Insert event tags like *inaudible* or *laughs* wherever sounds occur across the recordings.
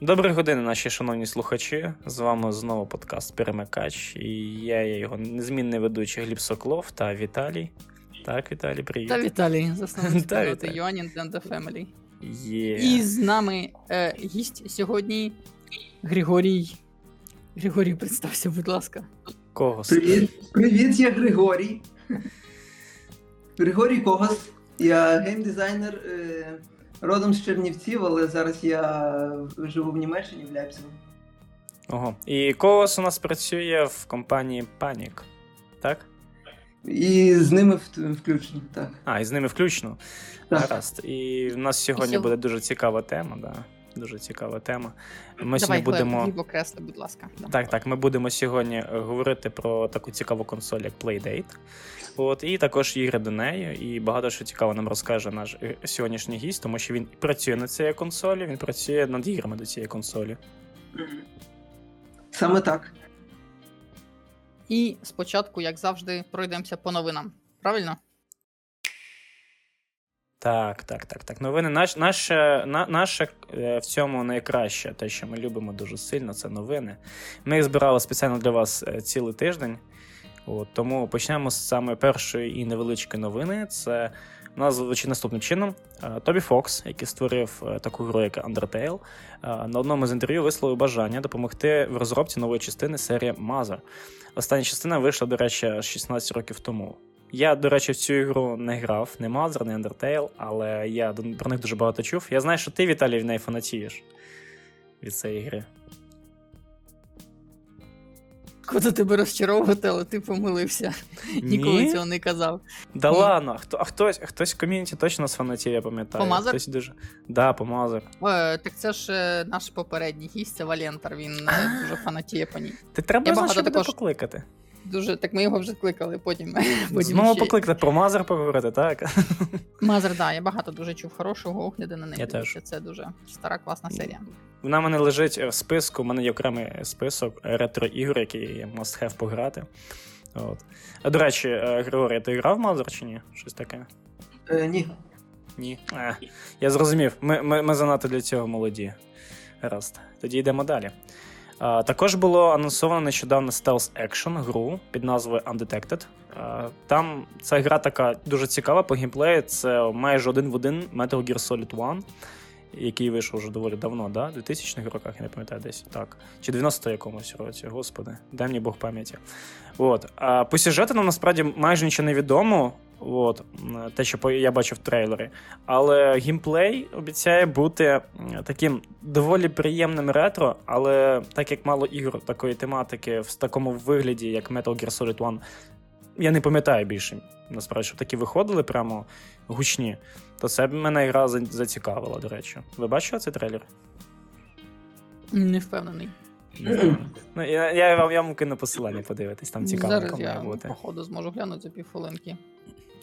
Доброї години, наші шановні слухачі. З вами знову подкаст Перемикач. І я є його незмінний ведучий Гліб Соклов та Віталій. Так, Віталій, привіт. Та Віталій, засновник the Family. Є. І з нами е, гість сьогодні Григорій. Григорій, представся, будь ласка. Кого? Привіт, привіт, я Григорій. Григорій Когос. Я геймдизайнер е, родом з Чернівців, але зараз я живу в Німеччині, в Ляпсіві. Ого. І Колос у нас працює в компанії Panic. Так? І з ними включно, так. А, і з ними включно. так. Гаразд. І в нас сьогодні Сьо- буде дуже цікава тема, да. Дуже цікава тема. Ми Давай, сьогодні будемо. Глеб, окресли, будь ласка. Так, так, ми будемо сьогодні е, говорити про таку цікаву консоль, як Playdate. От, і також ігри до неї. І багато що цікаво нам розкаже наш е, сьогоднішній гість, тому що він працює над цією консолі, він працює над іграми до цієї консолі. Саме так. І спочатку, як завжди, пройдемося по новинам. Правильно? Так, так, так, так. Новини. Наш, наше, на, наше е, в цьому найкраще, те, що ми любимо дуже сильно, це новини. Ми їх збирали спеціально для вас е, цілий тиждень. От, тому почнемо з саме першої і невеличкої новини. Це у нас звучить наступним чином. Е, Тобі Фокс, який створив таку гру, як Undertale, на одному з інтерв'ю висловив бажання допомогти в розробці нової частини серії Mother. Остання частина вийшла, до речі, 16 років тому. Я, до речі, в цю ігру не грав, не Mother, не Undertale, але я про них дуже багато чув. Я знаю, що ти, Віталій, в неї фанатієш від цієї гри. Куди тебе розчаровувати, але ти помилився. Ніколи цього не казав. Да Ні. ладно, а хто, а хтось, хтось в ком'юніті точно з фанатів, я пам'ятаю. По Хтось дуже. Да, по Mother. Е, так це ж е, наш попередній гість, це Валентар, він *gasps* дуже фанатіє по ній. Ти треба Я багато також- покликати. Дуже, так ми його вже кликали, потім. *laughs* потім Знову ще- покликати про Mother поговорити, так? Мазер, да, я багато дуже чув хорошого огляду на неї. Це дуже стара класна серія. Вона в мене лежить в списку, у мене є окремий список ретро-ігор, які я must have пограти. От. А до речі, е, Григорій, ти грав в Mother чи ні? Щось таке? Е, ні. Ні. Е, я зрозумів. Ми, ми, ми занадто для цього молоді. Гаразд. Тоді йдемо далі. А, також було анонсовано нещодавно Stealth Action гру під назвою Undetected. Там ця гра така дуже цікава по геймплею. Це майже один в один Metal Gear Solid 1, який вийшов вже доволі давно, да? в 2000-х роках, я не пам'ятаю десь. Так. Чи 90 якомусь році, господи, дай мені Бог пам'яті. От. А по сюжету нам насправді майже нічого не відомо. От, те, що я бачив в трейлері. Але геймплей обіцяє бути таким доволі приємним ретро, але так як мало ігор такої тематики в такому вигляді, як Metal Gear Solid 1, я не пам'ятаю більше. Насправді, щоб такі виходили прямо гучні, то це б мене гра зацікавила, до речі. Ви бачили цей трейлер? Не впевнений. Ну, я, я, вам, я вам кину посилання подивитись, там цікаво Зараз я бути. походу зможу глянути за півхвилинки.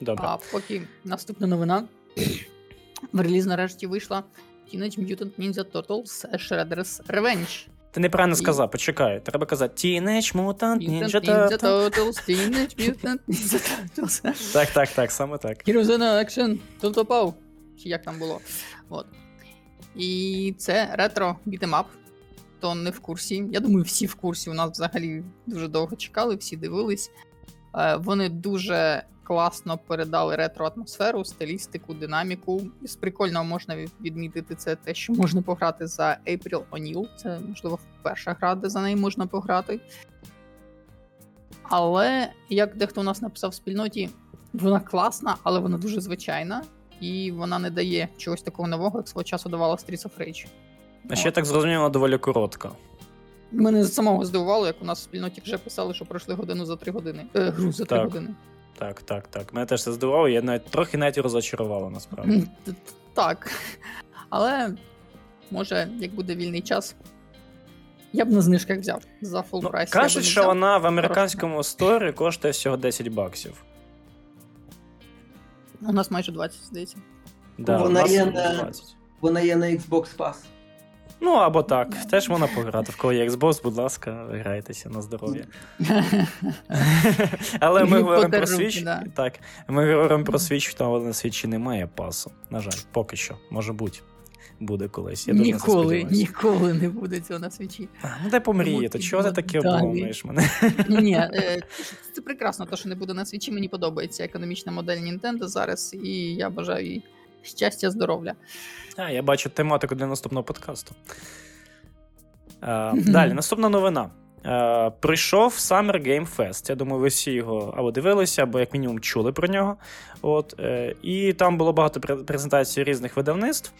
Добре. А поки наступна новина. В реліз нарешті вийшла Teenage Mutant Ninja Turtles Shredder's Revenge. Ти неправильно сказав, почекай. Треба казати Teenage Mutant Ninja Turtles. Teenage Mutant Ninja Turtles. *laughs* Так, так, так, саме так. Heroes in Action, Тунтопав. Чи як там було. От. І це ретро бітемап. То не в курсі. Я думаю, всі в курсі. У нас взагалі дуже довго чекали, всі дивились. Е, Вони дуже класно передали ретро-атмосферу, стилістику, динаміку. І з прикольного можна від- відмітити це те, що можна пограти за April O'Neil. Це, можливо, перша гра, де за неї можна пограти. Але, як дехто у нас написав в спільноті, вона класна, але вона дуже звичайна, і вона не дає чогось такого нового, як свого часу давала Streets of Rage. А ще так зрозуміло, доволі коротко. Мене самого здивувало, як у нас в спільноті вже писали, що пройшли годину за три години. Е, гру за три години. Так, так, так. Мене теж це здивувало, я навіть трохи навіть розочарувало, насправді. Так. Але може, як буде вільний час, я б на знижках взяв за full Ну, прайс. би кажуть, що вона в американському сторі коштує всього 10 баксів. У нас майже 20, здається. Да, Вона є на- Вона є на Xbox Pass. Ну або так, теж можна пограти. В кого є Xbox, будь ласка, грайтеся на здоров'я. *laughs* Але ми говоримо про Switch. Так, ми говоримо про Switch, тому на Switch немає пасу. На жаль, поки що, може бути. буде колись. Я Ніколи, ніколи не буде цього на свічі. Ну дай помріяти, Тому чого ти таке далі. мене? Ні, *laughs* е, це прекрасно, те, що не буде на свічі. Мені подобається економічна модель Nintendo зараз, і я бажаю їй щастя, здоров'я. А, я бачу тематику для наступного подкасту. Е, далі, наступна новина. Е, прийшов Summer Game Fest. Я думаю, ви всі його або дивилися, або як мінімум чули про нього. От, е, і там було багато презентацій різних видавництв.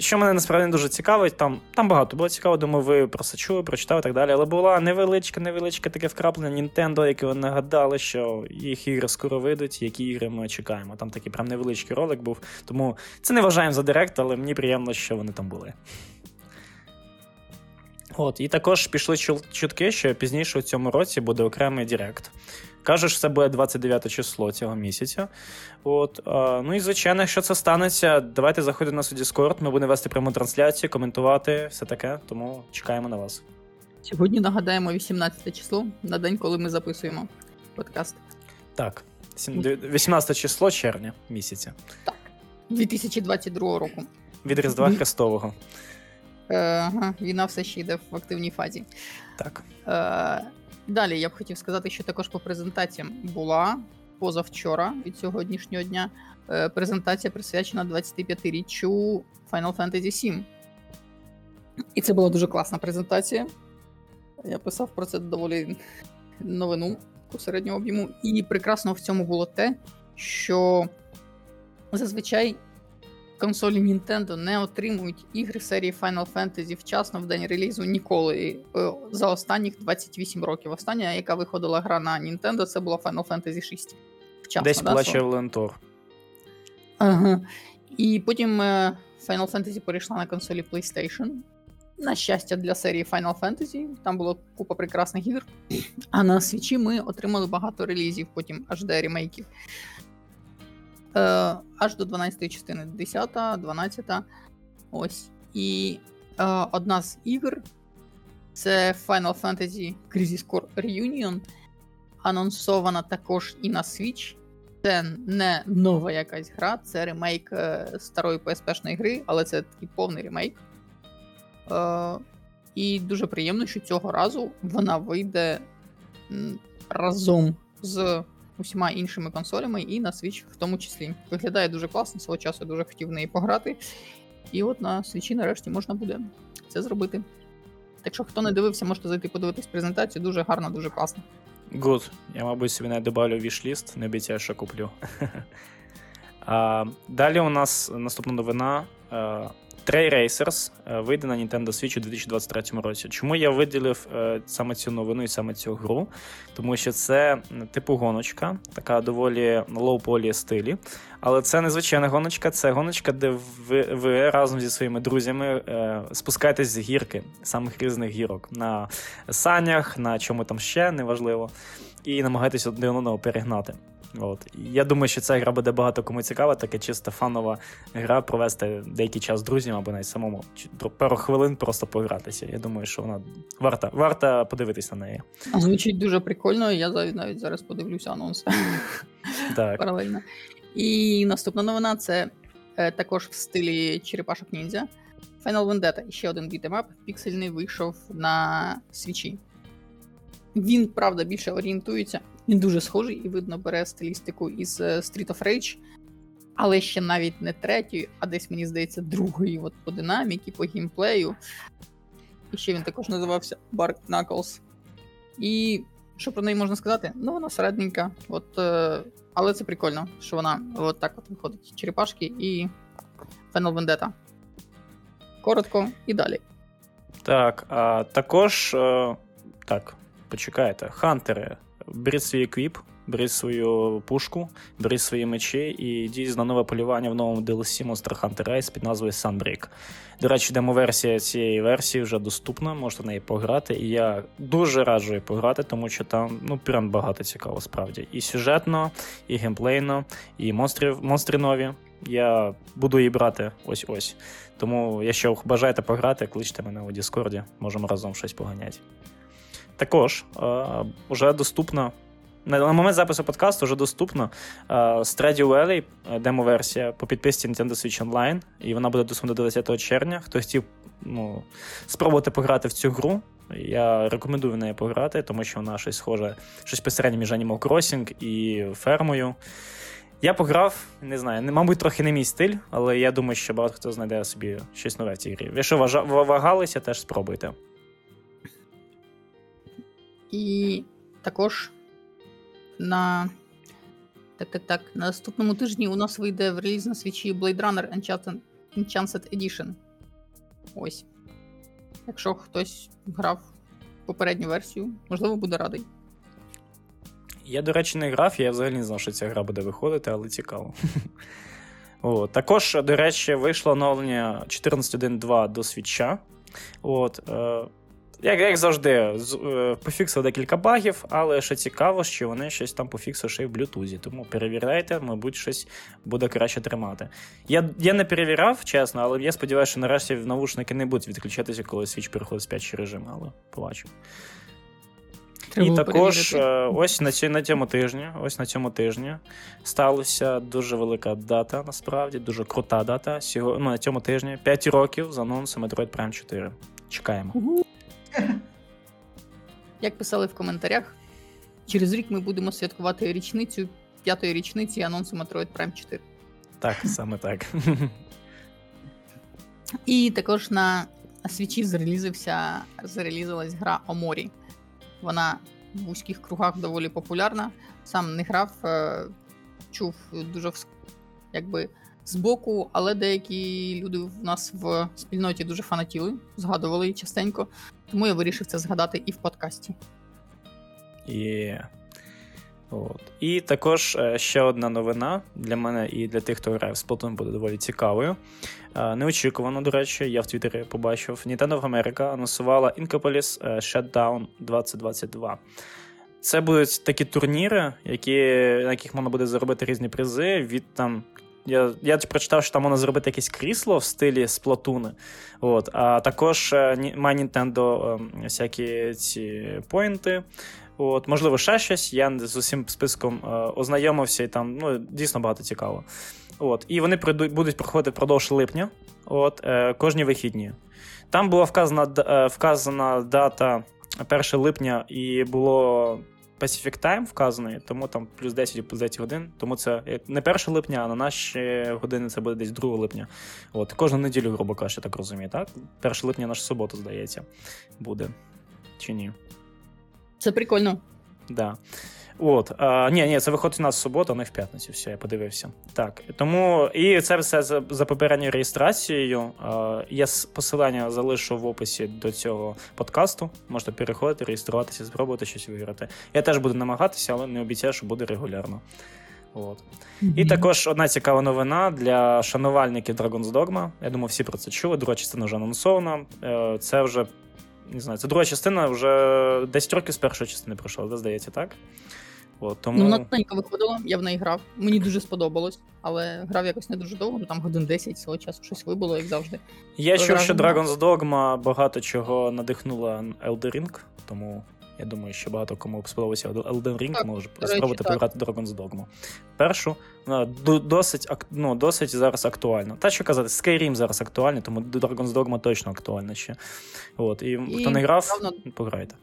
Що мене насправді дуже цікавить, там, там багато було цікаво, думаю, ви про чули, прочитали і так далі. Але була невеличка, невеличке таке вкраплення Nintendo, яке вони нагадали, що їх ігри скоро вийдуть, які ігри ми чекаємо. Там такий прям невеличкий ролик був. Тому це не вважаємо за директ, але мені приємно, що вони там були. От, і також пішли чутки, що пізніше у цьому році буде окремий Директ. Що це буде 29 число цього місяця. От, ну і звичайно, якщо це станеться, давайте заходити на наш у Discord, ми будемо вести пряму трансляцію, коментувати, все таке, тому чекаємо на вас. Сьогодні нагадаємо 18 число на день, коли ми записуємо подкаст. Так, 18 число червня місяця. Так, 2022 року. Від Різдва. Христового. Е, Ага, війна все ще йде в активній фазі. Так. Е, Далі я б хотів сказати, що також по презентаціям була позавчора від сьогоднішнього дня. е, Презентація присвячена 25-річчю Final Fantasy VII. І це була дуже класна презентація. Я писав про це доволі новину середнього об'єму. І прекрасно в цьому було те, що зазвичай консолі Nintendo не отримують ігри серії Final Fantasy вчасно в день релізу ніколи е, за останніх 28 років. Остання, яка виходила гра на Nintendo, це була Final Fantasy 6. Вчасно, Десь да, плаче Сон? Валентор. Ага. І потім е, Final Fantasy перейшла на консолі PlayStation. На щастя, для серії Final Fantasy. Там було купа прекрасних ігор. А на свічі ми отримали багато релізів, потім HD ремейків. Е, аж до 12 частини. 10, 12. Ось. І е, одна з ігор це Final Fantasy Crisis Core Reunion. Анонсована також і на Switch. Це не нова якась гра, це ремейк е, старої PSP-шної гри, але це такий повний ремейк. Е, і дуже приємно, що цього разу вона вийде разом з усіма іншими консолями і на Switch в тому числі. Виглядає дуже класно, свого часу я дуже хотів в неї пограти. І от на Switch нарешті можна буде це зробити. Так що, хто не дивився, можете зайти подивитись презентацію. Дуже гарно, дуже класно. Good. Я, мабуть, собі навіть добавлю вішліст, не обіцяю, що куплю. *laughs* а, далі у нас наступна новина. Stray Racers е, вийде на Nintendo Switch у 2023 році. Чому я виділив е, саме цю новину і саме цю гру? Тому що це типу гоночка, така доволі лоу-полі стилі. Але це не звичайна гоночка, це гоночка, де ви, ви разом зі своїми друзями е, спускаєтесь з гірки, самих різних гірок. На санях, на чому там ще, неважливо. І намагаєтесь один одного перегнати. От. Я думаю, що ця гра буде багато кому цікава, така чисто фанова гра, провести деякий час з друзями або навіть самому пару хвилин просто погратися. Я думаю, що вона варта, варта подивитись на неї. Звучить дуже прикольно, я навіть- зараз подивлюся анонс *laughs* Так. паралельно. І наступна новина це е, також в стилі черепашок ніндзя. Final Vendetta, ще один бітемап, піксельний вийшов на свічі. Він, правда, більше орієнтується. Він дуже схожий і видно бере стилістику із е, Street of Rage, але ще навіть не третьої, а десь, мені здається, другої от по динаміки, по геймплею. І ще він також називався Bark Knuckles. І що про неї можна сказати? Ну, вона середненька, от, е, але це прикольно, що вона от так от виходить. Черепашки і Final Vendetta. Коротко і далі. Так, а також е, так, почекайте, хантери, беріть свій equip, беріть свою пушку, беріть свої мечі і йдіть на нове полювання в новому DLC Monster Hunter Rise під назвою Sunbreak. До речі, демо-версія цієї версії вже доступна, можете в неї пограти. І я дуже раджу її пограти, тому що там ну прям багато цікаво справді. І сюжетно, і геймплейно, і монстрів, монстри нові. Я буду її брати ось ось. Тому, якщо бажаєте пограти, кличте мене у Діскорді, можемо разом щось поганяти. Також е, вже доступна На момент запису подкасту вже доступно Stardew Valley, демо-версія по підписці Nintendo Switch Online, і вона буде доступна до 20 червня. Хто хотів ну, спробувати пограти в цю гру, я рекомендую в неї пограти, тому що вона щось схоже, щось посереднє між Animal Crossing і фермою. Я пограв, не знаю, мабуть, трохи не мій стиль, але я думаю, що багато хто знайде собі щось нове в цій грі. Якщо вагалися, теж спробуйте. І також на так, так, так, на наступному тижні у нас вийде в реліз на свічі Blade Runner Enchanted, Edition. Ось. Якщо хтось грав попередню версію, можливо, буде радий. Я, до речі, не грав, я взагалі не знав, що ця гра буде виходити, але цікаво. *laughs* О, також, до речі, вийшло оновлення 14.1.2 до свіча. От, е, як як завжди, е, пофіксили декілька багів, але ще цікаво, що вони щось там пофіксили ще й в блютузі. Тому перевіряйте, мабуть, щось буде краще тримати. Я я не перевіряв, чесно, але я сподіваюся, що нарешті навушники не будуть відключатися, коли свіч переходить в спячий режим, але побачимо. Треба І також е, ось на ці, на цьому тижні, ось на цьому тижні сталася дуже велика дата, насправді, дуже крута дата. Сього, ну, на цьому тижні 5 років з анонсу Metroid Prime 4. Чекаємо. *laughs* Як писали в коментарях, через рік ми будемо святкувати річницю п'ятої річниці анонсу Metroid Prime 4. Так, *laughs* саме так. І також на свічі зрелізився, зарелізилась гра Оморі. Вона в вузьких кругах доволі популярна. Сам не грав, е, чув дуже якби збоку, але деякі люди в нас в спільноті дуже фанатіли, згадували частенько, тому я вирішив це згадати і в подкасті. Yeah. От. І також е, ще одна новина для мене і для тих, хто грає в Splatoon, буде доволі цікавою. Е, неочікувано, до речі, я в Твіттері побачив. Nintendo of America анонсувала Incopolis Shutdown 2022. Це будуть такі турніри, які, на яких можна буде заробити різні призи від там я я прочитав, що там можна зробити якесь крісло в стилі сплатуни. От. А також е, має Nintendo ем, всякі ці поінти. От, Можливо, ще щось. Я з усім списком е, ознайомився і там ну, дійсно багато цікаво. От. І вони будуть проходити впродовж липня от, е, кожні вихідні. Там була вказана вказана дата 1 липня, і було Pacific Time вказаний, тому там плюс 10 і плюс 10 годин. Тому це не 1 липня, а на наші години це буде десь 2 липня. От, Кожну неділю, грубо кажучи, так розумію, так? 1 липня наша субота, здається, буде. Чи ні? Це прикольно. Да. От, а, ні, ні, це виходить у нас в суботу, а не в п'ятницю. Все, я подивився. Так, тому і це все за, за попередньою реєстрацією. А, я посилання залишу в описі до цього подкасту. Можете переходити, реєструватися, спробувати щось виграти. Я теж буду намагатися, але не обіцяю, що буде регулярно. От. Mm-hmm. І також одна цікава новина для шанувальників Dragon's Dogma. Я думаю, всі про це чули. Друга частина вже анонсована. Е, це вже не знаю, це друга частина вже 10 років з першої частини пройшла, здається, так? От, тому... Ну, вона тоненько виходила, я в неї грав. Мені дуже сподобалось, але грав якось не дуже довго, ну там годин 10 свого часу щось вибуло, як завжди. Я чув, що Dragon's Dogma багато чого надихнула Elden Ring, тому я думаю, що багато кому сподобався Elden Ring, так, може спробувати пограти Dragon's Dogma. Першу, вона досить ну, досить зараз актуальна. Та що казати, Skyrim зараз актуальний, тому Dragon's Dogma точно актуальна ще. От, І, і хто не грав, пограйте.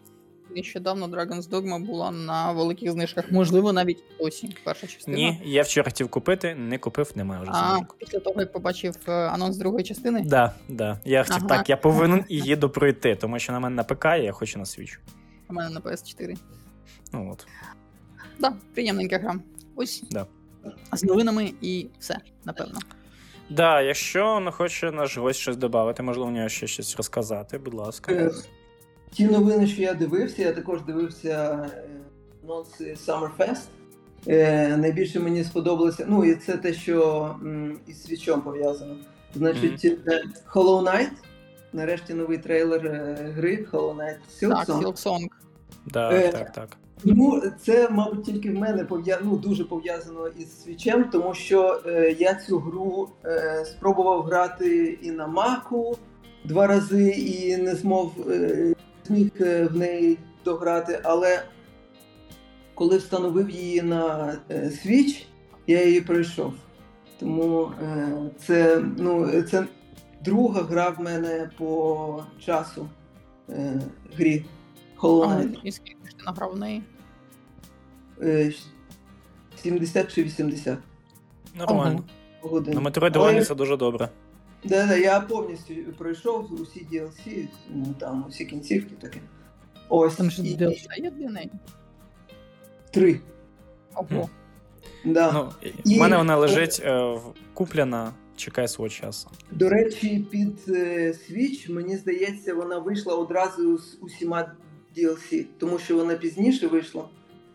Нещодавно Dragon's Dogma була на великих знижках, можливо, навіть осінь. Перша частина. Ні, я вчора хотів купити, не купив, немає вже. А, після того, як побачив е, анонс другої частини? Так, да, да. Я хотів ага. так, я повинен її допройти, тому що на мене на ПК, я хочу на Switch. У мене на PS4. Ну от. Да, приємненька гра. Ось. Да. З новинами і все, напевно. Да, якщо не хоче наш гость щось додати, можливо, у нього ще щось розказати, будь ласка. Е, ті новини, що я дивився, я також дивився е, анонси Summerfest. Е, найбільше мені сподобалося. Ну, і це те, що м, із свічом пов'язано. Значить, mm-hmm. Hollow Knight. Нарешті новий трейлер гри Hollow Knight Silksong. Так, Silksong. Да, е, так, так. Ну, це, мабуть, тільки в мене пов'я... ну, дуже пов'язано із свічем, тому що е, я цю гру е, спробував грати і на Маку два рази, і не змог е, зміг е, в неї дограти. Але коли встановив її на е, Switch, я її пройшов. Тому е, це, ну, це друга гра в мене по часу е, грі Hollow і скільки ж ти награв в неї? Е, 70 чи 80 Нормально. годин. На Але- це дуже добре. Да, да, я повністю пройшов усі DLC, ну, там усі кінцівки таке. Ось Там ж і, DLC є для неї. три. Ого. Да. Ну, І- в мене вона лежить е, куплена, чекає свого часу. До речі, під е, Switch, мені здається, вона вийшла одразу з усіма DLC, тому що вона пізніше вийшла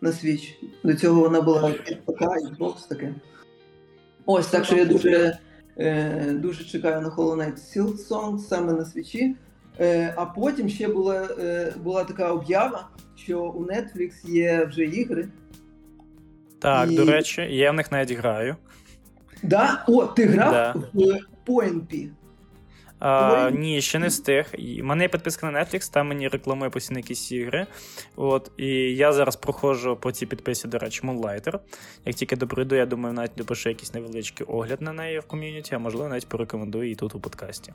на Switch. До цього вона була під ПК, Xbox таке. Ось так що я дуже, е, дуже чекаю на холонець Song саме на свічі. Е, а потім ще була, е, була така об'ява, що у Netflix є вже ігри. Так, І- до речі, я в них навіть граю. Да? О, ти грав Да. в PoNP. А, ні, ще не встиг. В мене є підписка на Netflix, там мені рекламує постійно якісь ігри. От, і я зараз проходжу по цій підписі, до речі, Moonlighter. Як тільки доприйду, я думаю, навіть допишу якийсь невеличкий огляд на неї в ком'юніті, а можливо, навіть порекомендую її тут у подкасті.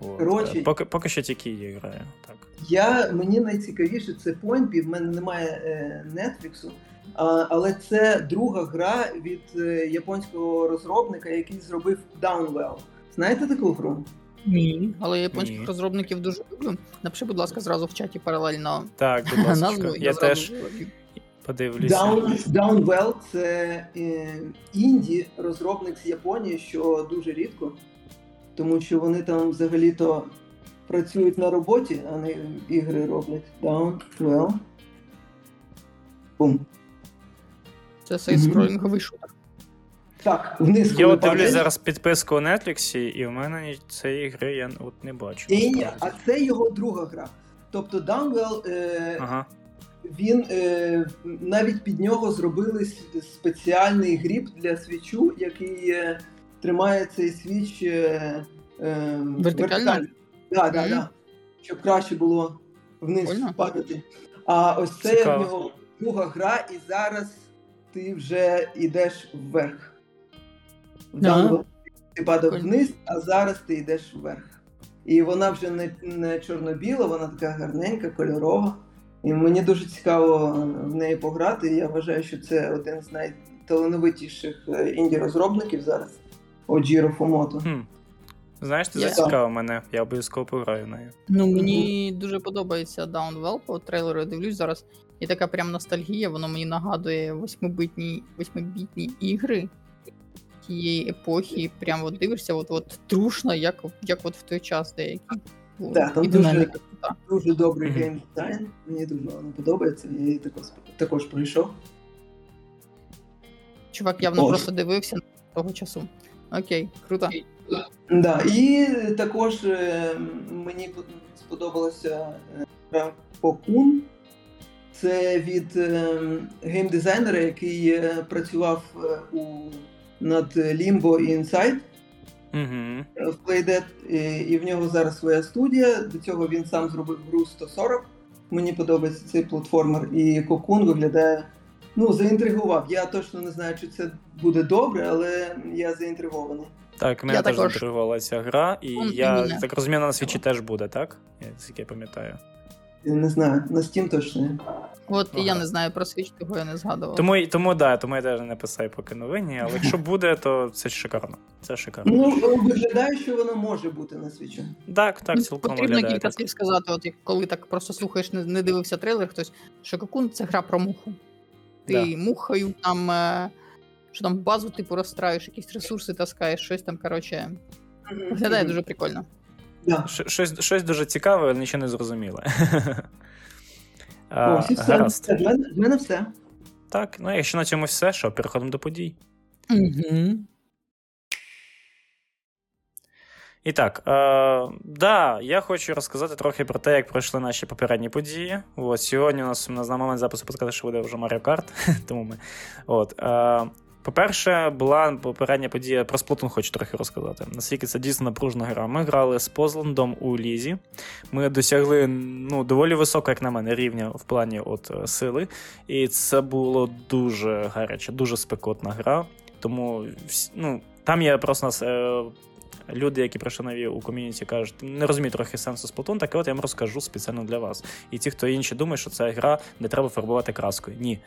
От. Коротше- Поки, поки що тільки її граю. Так. Я, мені найцікавіше це PoNP, в мене немає е, Netflix, а, але це друга гра від е, японського розробника, який зробив Downwell. Знаєте таку гру? Ні. Але я японських Ні. розробників дуже люблю. Напиши, будь ласка, зразу в чаті паралельно Так, будь *laughs* ласка. назву. Я зразу теж подивлюся. Down, Downwell це е, інді розробник з Японії, що дуже рідко, тому що вони там взагалі-то працюють на роботі, а не ігри роблять. Downwell. Бум. Це сейскролінговий шутер. Так, вниз. Я от дивлюсь зараз підписку у Netflix, і в мене цієї гри я от не бачу. Ні, ні, а це його друга гра. Тобто Downwell, е, Ага. він е, навіть під нього зробили спеціальний гріб для свічу, який е, тримає цей свіч е, е, Вертикально? Да, да, да. Щоб краще було вниз Прикольно. падати. А ось це в нього друга гра, і зараз ти вже йдеш вверх. В ти падав вниз, а зараз ти йдеш вверх. І вона вже не, не чорно-біла, вона така гарненька, кольорова. І мені дуже цікаво в неї пограти. Я вважаю, що це один з найталановитіших е, інді-розробників зараз. Оджіро Фомото. Хм. Знаєш, ти Я- зацікавив мене, я обов'язково пограю в неї. Ну, мені дуже подобається Downwell, по трейлеру я дивлюсь зараз. І така прям ностальгія, воно мені нагадує восьмибітні ігри тієї епохи. Прям от дивишся, от, от трушно, як, як от в той час деякі. Да, там дуже- Дуже добрий Мгм. геймдизайн. Мені дуже вона подобається. Я її також, також пройшов. Чувак явно Ось. просто дивився того часу. Окей, круто. Да, і також е, мені сподобалася е, гра Покун. Це від е, геймдизайнера, який е, працював е, у, над Limbo і Inside Угу. е, в Playdead, і, і в нього зараз своя студія. До цього він сам зробив гру 140. Мені подобається цей платформер, і Cocoon виглядає. Ну, заінтригував. Я точно не знаю, чи це буде добре, але я заінтригований. Так, мене Я теж також. заінтригувала ця гра, і Он я іменно. так розумію, на свічі теж буде, так? Я я пам'ятаю. Я не знаю, на Steam точно. От і я не знаю про Switch, того я не згадував. Тому, тому да, тому я теж не писав поки новині, але якщо буде, то це шикарно. Це шикарно. Ну, виглядає, що воно може бути на свічі. Так, так, Ну, цілком Потрібно виглядає. кілька слів сказати, от як коли так просто слухаєш, не, не дивився трейлер, хтось, що Какун це гра про муху. Ти Да. мухою там, е, що там базу типу розстраюєш, якісь ресурси таскаєш, щось там, коротше, виглядає дуже прикольно. Да. Щось, щось дуже цікаве, але нічого не зрозуміле. *laughs* А, Ось все. Гаразд. В мене, в мене все. Так, ну якщо на цьому все, що переходимо до подій. Угу. І так, е, да, я хочу розказати трохи про те, як пройшли наші попередні події. От, сьогодні у нас, на момент запису подкасту що буде вже Mario Kart, *laughs* тому ми. От, е, По-перше, була попередня подія про Сплутун, хочу трохи розказати. Наскільки це дійсно напружена гра. Ми грали з Позландом у Лізі. Ми досягли ну, доволі високого, як на мене, рівня в плані от е, сили. І це було дуже гаряче, дуже спекотна гра. Тому ну, там я просто нас. Люди, які прийшли нові у ком'юніті, кажуть, не розуміють трохи сенсу Splatoon, так от я вам розкажу спеціально для вас. І ті, хто інші думають, що це гра, де треба фарбувати краскою. Ні.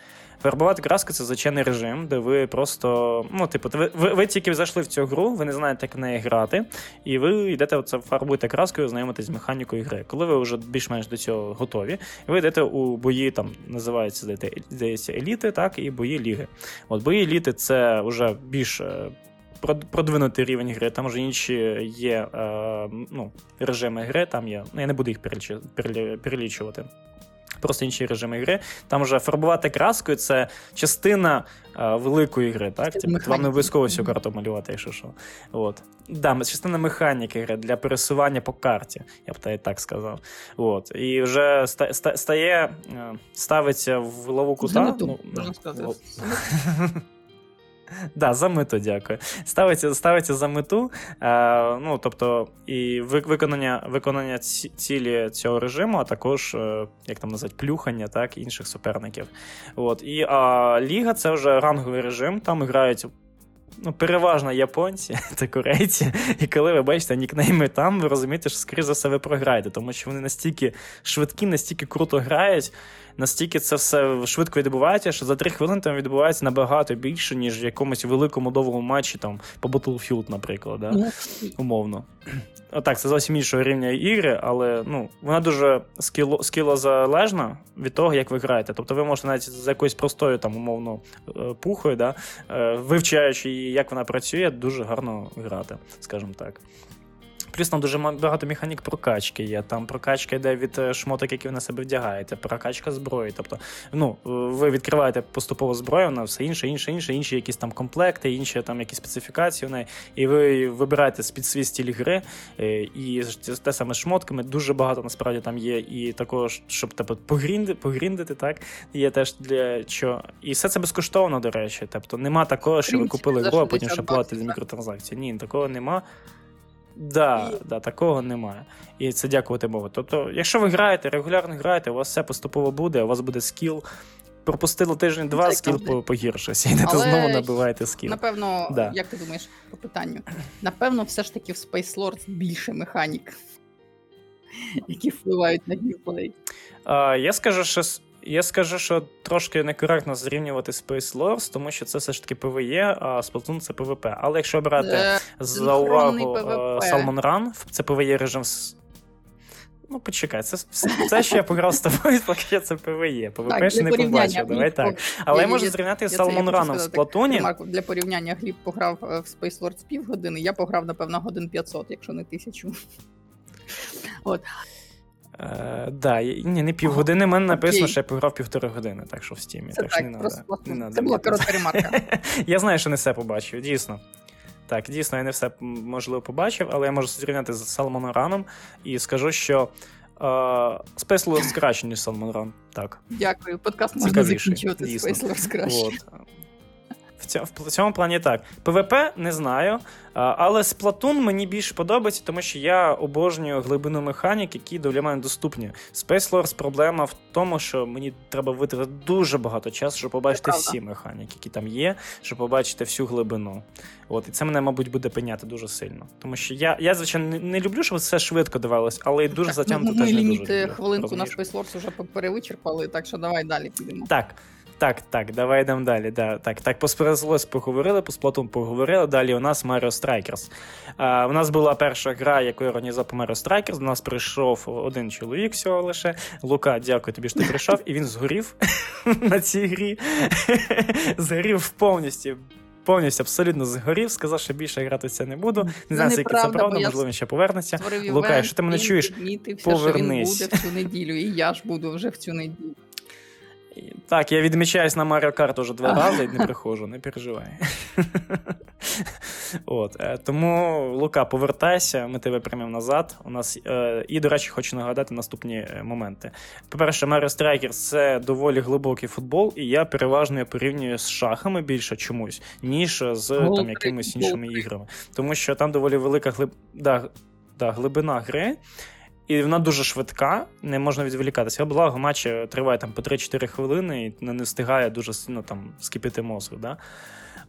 Фарбувати краску це звичайний режим, де ви просто. Ну, типу, ви ви, ви тільки зайшли в цю гру, ви не знаєте, як в неї грати, і ви йдете оце фарбуєте краскою, знайомитесь з механікою гри. Коли ви вже більш-менш до цього готові, ви йдете у бої, там називаються здається, еліти, так, і бої ліги. От бої еліти це вже більш е, продвинутий рівень гри, там вже інші є е, ну, режими гри, там є. Ну, я не буду їх перелічувати. Просто інші режими гри. Там вже фарбувати краскою це частина е, великої гри, так? Типу, вам не обов'язково всю карту малювати, якщо що. От. Да, частина механіки гри для пересування по карті, я б так сказав. От. І вже стає, е, ставиться в лову кута. Ну, можна сказати. *laughs* Да, за мету, дякую. Ставиться ставиться за мету. Е, ну, тобто, і виконання виконання цілі цього режиму, а також, е, як там назвати, плюхання так, інших суперників. От. І а, Ліга це вже ранговий режим, там грають. Ну, переважно японці *laughs* та корейці, і коли ви бачите нікнейми там, ви розумієте, що скоріше за все ви програєте, тому що вони настільки швидкі, настільки круто грають, настільки це все швидко відбувається, що за три хвилини там відбувається набагато більше, ніж в якомусь великому довгому матчі там по Battlefield, наприклад, да? Ну, умовно. Отак, це зовсім іншого рівня ігри, але ну, вона дуже скіло, скілозалежна від того, як ви граєте. Тобто ви можете навіть за якоюсь простою там, умовно, е, пухою, да, е, вивчаючи, як вона працює, дуже гарно грати, скажімо так. Плюс там дуже багато механік прокачки є. Там прокачка йде від е, шмоток, які ви на себе вдягаєте, прокачка зброї. Тобто, ну, ви відкриваєте поступово зброю, на все інше, інше, інше, інші якісь там комплекти, інші там якісь специфікації в неї. І ви вибираєте під свій стіль гри. Е, і те саме з шмотками дуже багато насправді там є. І також, щоб типу, погрінди, погріндити, так, є теж для чого. І все це безкоштовно, до речі. Тобто нема такого, що ви купили гру, а потім ще платите за мікротранзакції. Ні, такого нема. Да, і... да, такого немає. І це дякувати Богу. Тобто, якщо ви граєте, регулярно граєте, у вас все поступово буде, у вас буде скіл. Пропустило тиждень-два, скіл погіршився, і не Але... знову набиваєте скіл. Напевно, да. як ти думаєш по питанню? Напевно, все ж таки в Space Lords більше механік, які впливають на геймплей. Я скажу, що я скажу, що трошки некоректно зрівнювати Space Lords, тому що це все ж таки PvE, а Splatoon це PvP. Але якщо брати е, за увагу е, Salmon Run, це PvE режим. Ну, почекай, це все, що я пограв з тобою, поки це PvE. PvP ще не побачив. Давай так. Але я можу зрівняти з Salmon Run в Сплатуні. Для порівняння Гліб пограв е, в Space Lords півгодини, я пограв, напевно, годин 500, якщо не тисячу. От. Е, да, ні, не півгодини. Мене написано, що я пограв півтори години, так що в стімі. Це так, так що не просто надо, не надо. Це була коротка ремарка. *laughs* Я знаю, що не все побачив, дійсно. Так, дійсно, я не все можливо побачив, але я можу зрівняти з Салмоном Раном і скажу, що Space Lords краще, ніж Salmon Run. Так. Дякую. Подкаст можна закінчувати Space Lords краще. От в цьому плані так. ПВП не знаю, але Splatoon мені більше подобається, тому що я обожнюю глибину механік, які для мене доступні. Space Lords проблема в тому, що мені треба витратити дуже багато часу, щоб побачити всі механіки, які там є, щоб побачити всю глибину. От, І це мене, мабуть, буде пеняти дуже сильно. Тому що я, я звичайно, не, не люблю, щоб все швидко давалось, але і дуже затягнути теж не дуже люблю. хвилинку на Space Lords вже перевичерпали, так що давай далі підемо. Так. Так, так, давай йдемо далі. Да, Так, так, по Сперезлос поговорили, по Splatoon поговорили. Далі у нас Mario Strikers. А, У нас була перша гра, яку я організував по Mario Strikers. До нас прийшов один чоловік всього лише. Лука, дякую тобі, що ти прийшов, і він згорів *laughs* на цій грі. *laughs* Згорів повністю. Повністю абсолютно згорів, сказав, що більше грати це не буду. Не знаю, скільки це правда, можливо, він ще повернеться. Лука, якщо ти мене чуєш, повернись. Що він буде в цю неділю, і я ж буду вже в цю неділю. Так, я відмічаюсь на Mario Kart уже два рази і не приходжу, не переживай. *laughs* От, е, Тому, Лука, повертайся, ми тебе приймемо назад. У нас, е, І, до речі, хочу нагадати наступні е, моменти. По-перше, Mario Strikers це доволі глибокий футбол, і я переважно порівнюю з шахами більше чомусь, ніж з там, якимись іншими іграми. Тому що там доволі велика глиб... да, да, глибина гри. І вона дуже швидка, не можна відволікатися. Благо, матч триває там по 3-4 хвилини і не встигає дуже сильно там скипіти мозок. Да?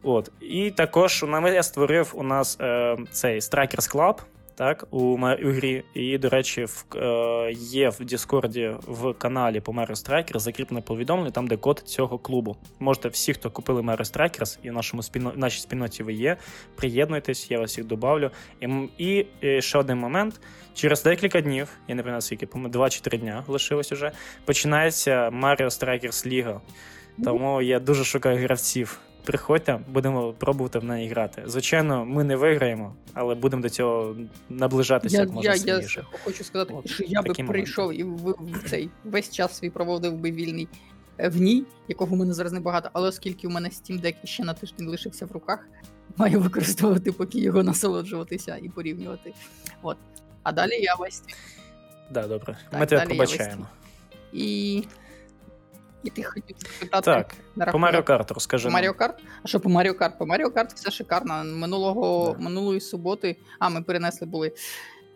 От. І також я створив у нас е, цей Strikers Club так, у, у грі. І, до речі, в, е, є в Діскорді в каналі по Mario Strikers закріплене повідомлення, там, де код цього клубу. Можете всі, хто купили Mario Strikers, і в нашому спільно, в нашій спільноті ви є, приєднуйтесь, я вас їх добавлю. І, і, і ще один момент. Через декілька днів, я не пам'ятаю скільки, по 2 чи 3 дня лишилось уже, починається Mario Strikers Ліга. Тому я дуже шукаю гравців. Приходьте, будемо пробувати в неї грати. Звичайно, ми не виграємо, але будемо до цього наближатися Я, як можна я, я хочу сказати, От, що я би прийшов і в, в цей весь час свій проводив би вільний е, в ній, якого в мене зараз небагато, але оскільки у мене Steam Deck ще на тиждень лишився в руках, маю використовувати, поки його насолоджуватися і порівнювати. От. А далі я весь Да, добре. Так, ми тебе пробачаємо. і. І ти хотів спитати Так, на по рахунок- Mario Kart розкажи. По нам. Mario Kart? А що по Mario Kart? По Mario Kart все шикарно. Минулого, Да. Минулої суботи, а ми перенесли були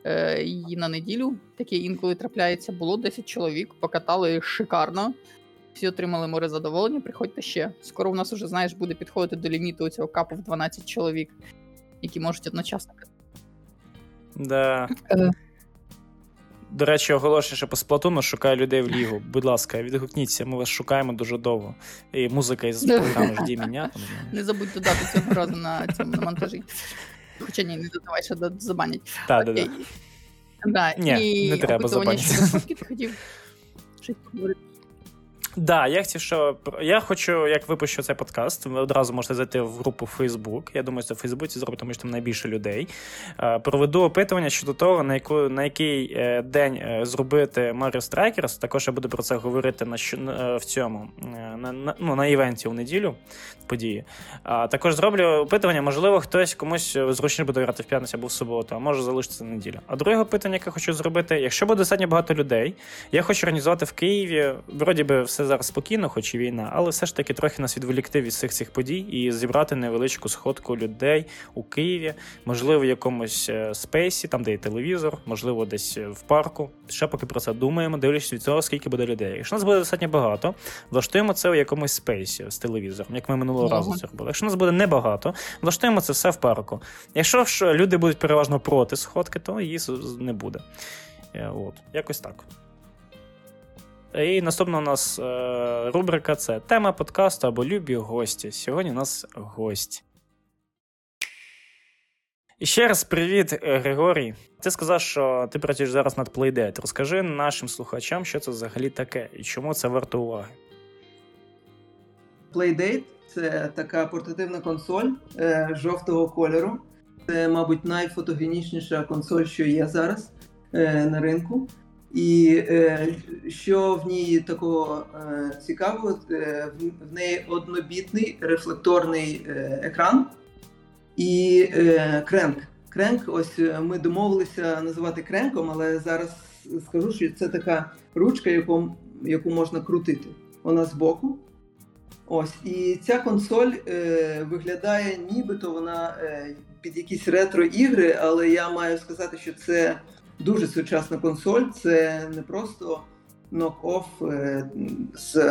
е, її на неділю. Таке інколи трапляється. Було 10 чоловік, покатали шикарно. Всі отримали море задоволення. Приходьте ще. Скоро у нас уже, знаєш, буде підходити до ліміту цього капу в 12 чоловік, які можуть одночасно. Да. Е. До речі, оголошую, що по сплатуну шукаю людей в лігу. Будь ласка, відгукніться, ми вас шукаємо дуже довго. І музика із програми «Жді мене». Не забудь додати цього разу на цьому на монтажі. Хоча ні, не додавай, що забанять. Так, так, так. Ні, не треба забанити. ти хотів щось поговорити. Да, я хотів, що я хочу, як випущу цей подкаст, ви одразу можете зайти в групу Facebook. Я думаю, це в Фейсбуці зробить, тому що там найбільше людей. Е, Проведу опитування щодо того, на яку на який е, день е, зробити Mario Strikers. Також я буду про це говорити на в цьому на, на, ну, на івенті у неділю події. А також зроблю опитування. Можливо, хтось комусь зручніше буде грати в п'ятницю або в суботу, а може залишитися неділю. А друге опитання, яке хочу зробити, якщо буде достатньо багато людей, я хочу організувати в Києві. Вроді би, все зараз спокійно, хоч і війна, але все ж таки трохи нас відволікти від всіх цих подій і зібрати невеличку сходку людей у Києві, можливо, в якомусь е, спейсі, там де є телевізор, можливо, десь е, в парку. Ще поки про це думаємо, дивлячись від цього, скільки буде людей. Якщо нас буде достатньо багато, влаштуємо це в якомусь спейсі з телевізором, як ми минулого Ага. разу це робили. Якщо нас буде небагато, влаштуємо це все в парку. Якщо ж люди будуть переважно проти сходки, то її не буде. Е, От, якось так. І наступна у нас е, рубрика це тема подкасту або любі гості. Сьогодні у нас гость. І ще раз привіт, е, Григорій. Ти сказав, що ти працюєш зараз над Playdate. Розкажи нашим слухачам, що це взагалі таке і чому це варто уваги. Playdate це така портативна консоль е, жовтого кольору. Це, мабуть, найфотогенічніша консоль, що є зараз е, на ринку. І е, що в ній такого е, цікавого, е, в, неї однобітний рефлекторний екран і кренк. Кренк, ось ми домовилися називати кренком, але зараз скажу, що це така ручка, яку, яку можна крутити. Вона збоку. Ось, і ця консоль е, виглядає, нібито вона е, під якісь ретро-ігри, але я маю сказати, що це дуже сучасна консоль. Це не просто knock-off е, з е,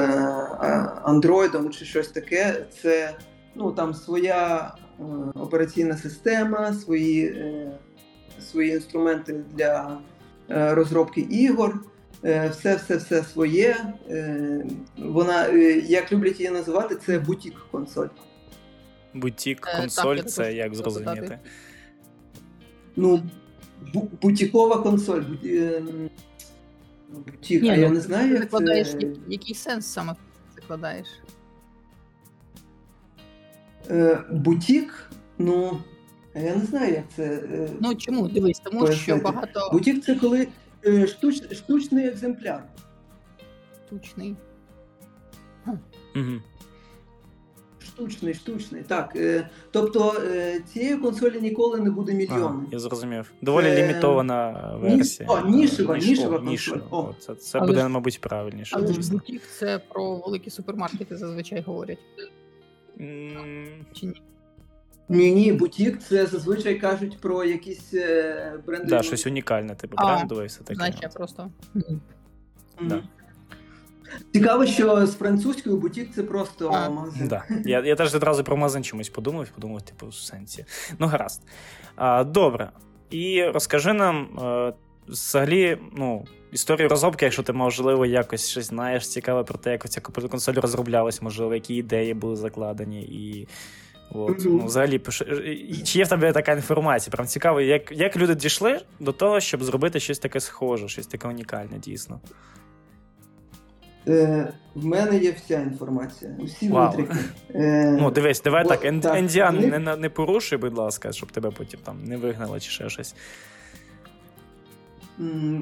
Android чи щось таке. Це ну, там своя е, операційна система, свої, свої інструменти для розробки ігор. Все, все, все своє. Вона, як люблять її називати, це бутік консоль. Бутік, Е, так, консоль це як зрозуміти. Ну, бутікова консоль. бу- е, Бутік, а ну, я не знаю, ти як закладаєш, це. який, який сенс саме закладаєш? Е, Бутік, ну, я не знаю, як це. е, Ну чому? Дивись, тому що багато Бутік це коли штуч, штучний екземпляр. штучний. Угу. Штучний, штучний. Так. Е, тобто е, цієї консолі ніколи не буде мільйонної. Ага, я зрозумів. Доволі Це- лімітована версія. О, нішева, нішева консоль. О. Це, це Але буде, ж- мабуть, правильніше. Але ж бутік це про великі супермаркети зазвичай говорять. Чи ні? Ні, ні, бутік це зазвичай кажуть про якісь е, бренди. Да, щось унікальне, типу брендове і все таке. Значить, я просто. Мгм. да. Цікаво, що з французькою бутік це просто А. магазин. Да. Я, я теж одразу про магазин чомусь подумав, подумав, типу, в сенсі. Ну, гаразд. А, добре. І розкажи нам е, взагалі, ну, історію розробки, якщо ти, можливо, якось щось знаєш цікаве про те, як ця консоль розроблялась, можливо, які ідеї були закладені, і. От, ну, взагалі, чи є в тебе така інформація? Прям цікаво, як, як люди дійшли до того, щоб зробити щось таке схоже, щось таке унікальне, дійсно. Е, в мене є вся інформація. Усі Вау. витрики. Е, Ну, дивись, давай бо- так, ен- так, ендіан вони- не, не порушуй, будь ласка, щоб тебе потім там не вигнали чи ще щось.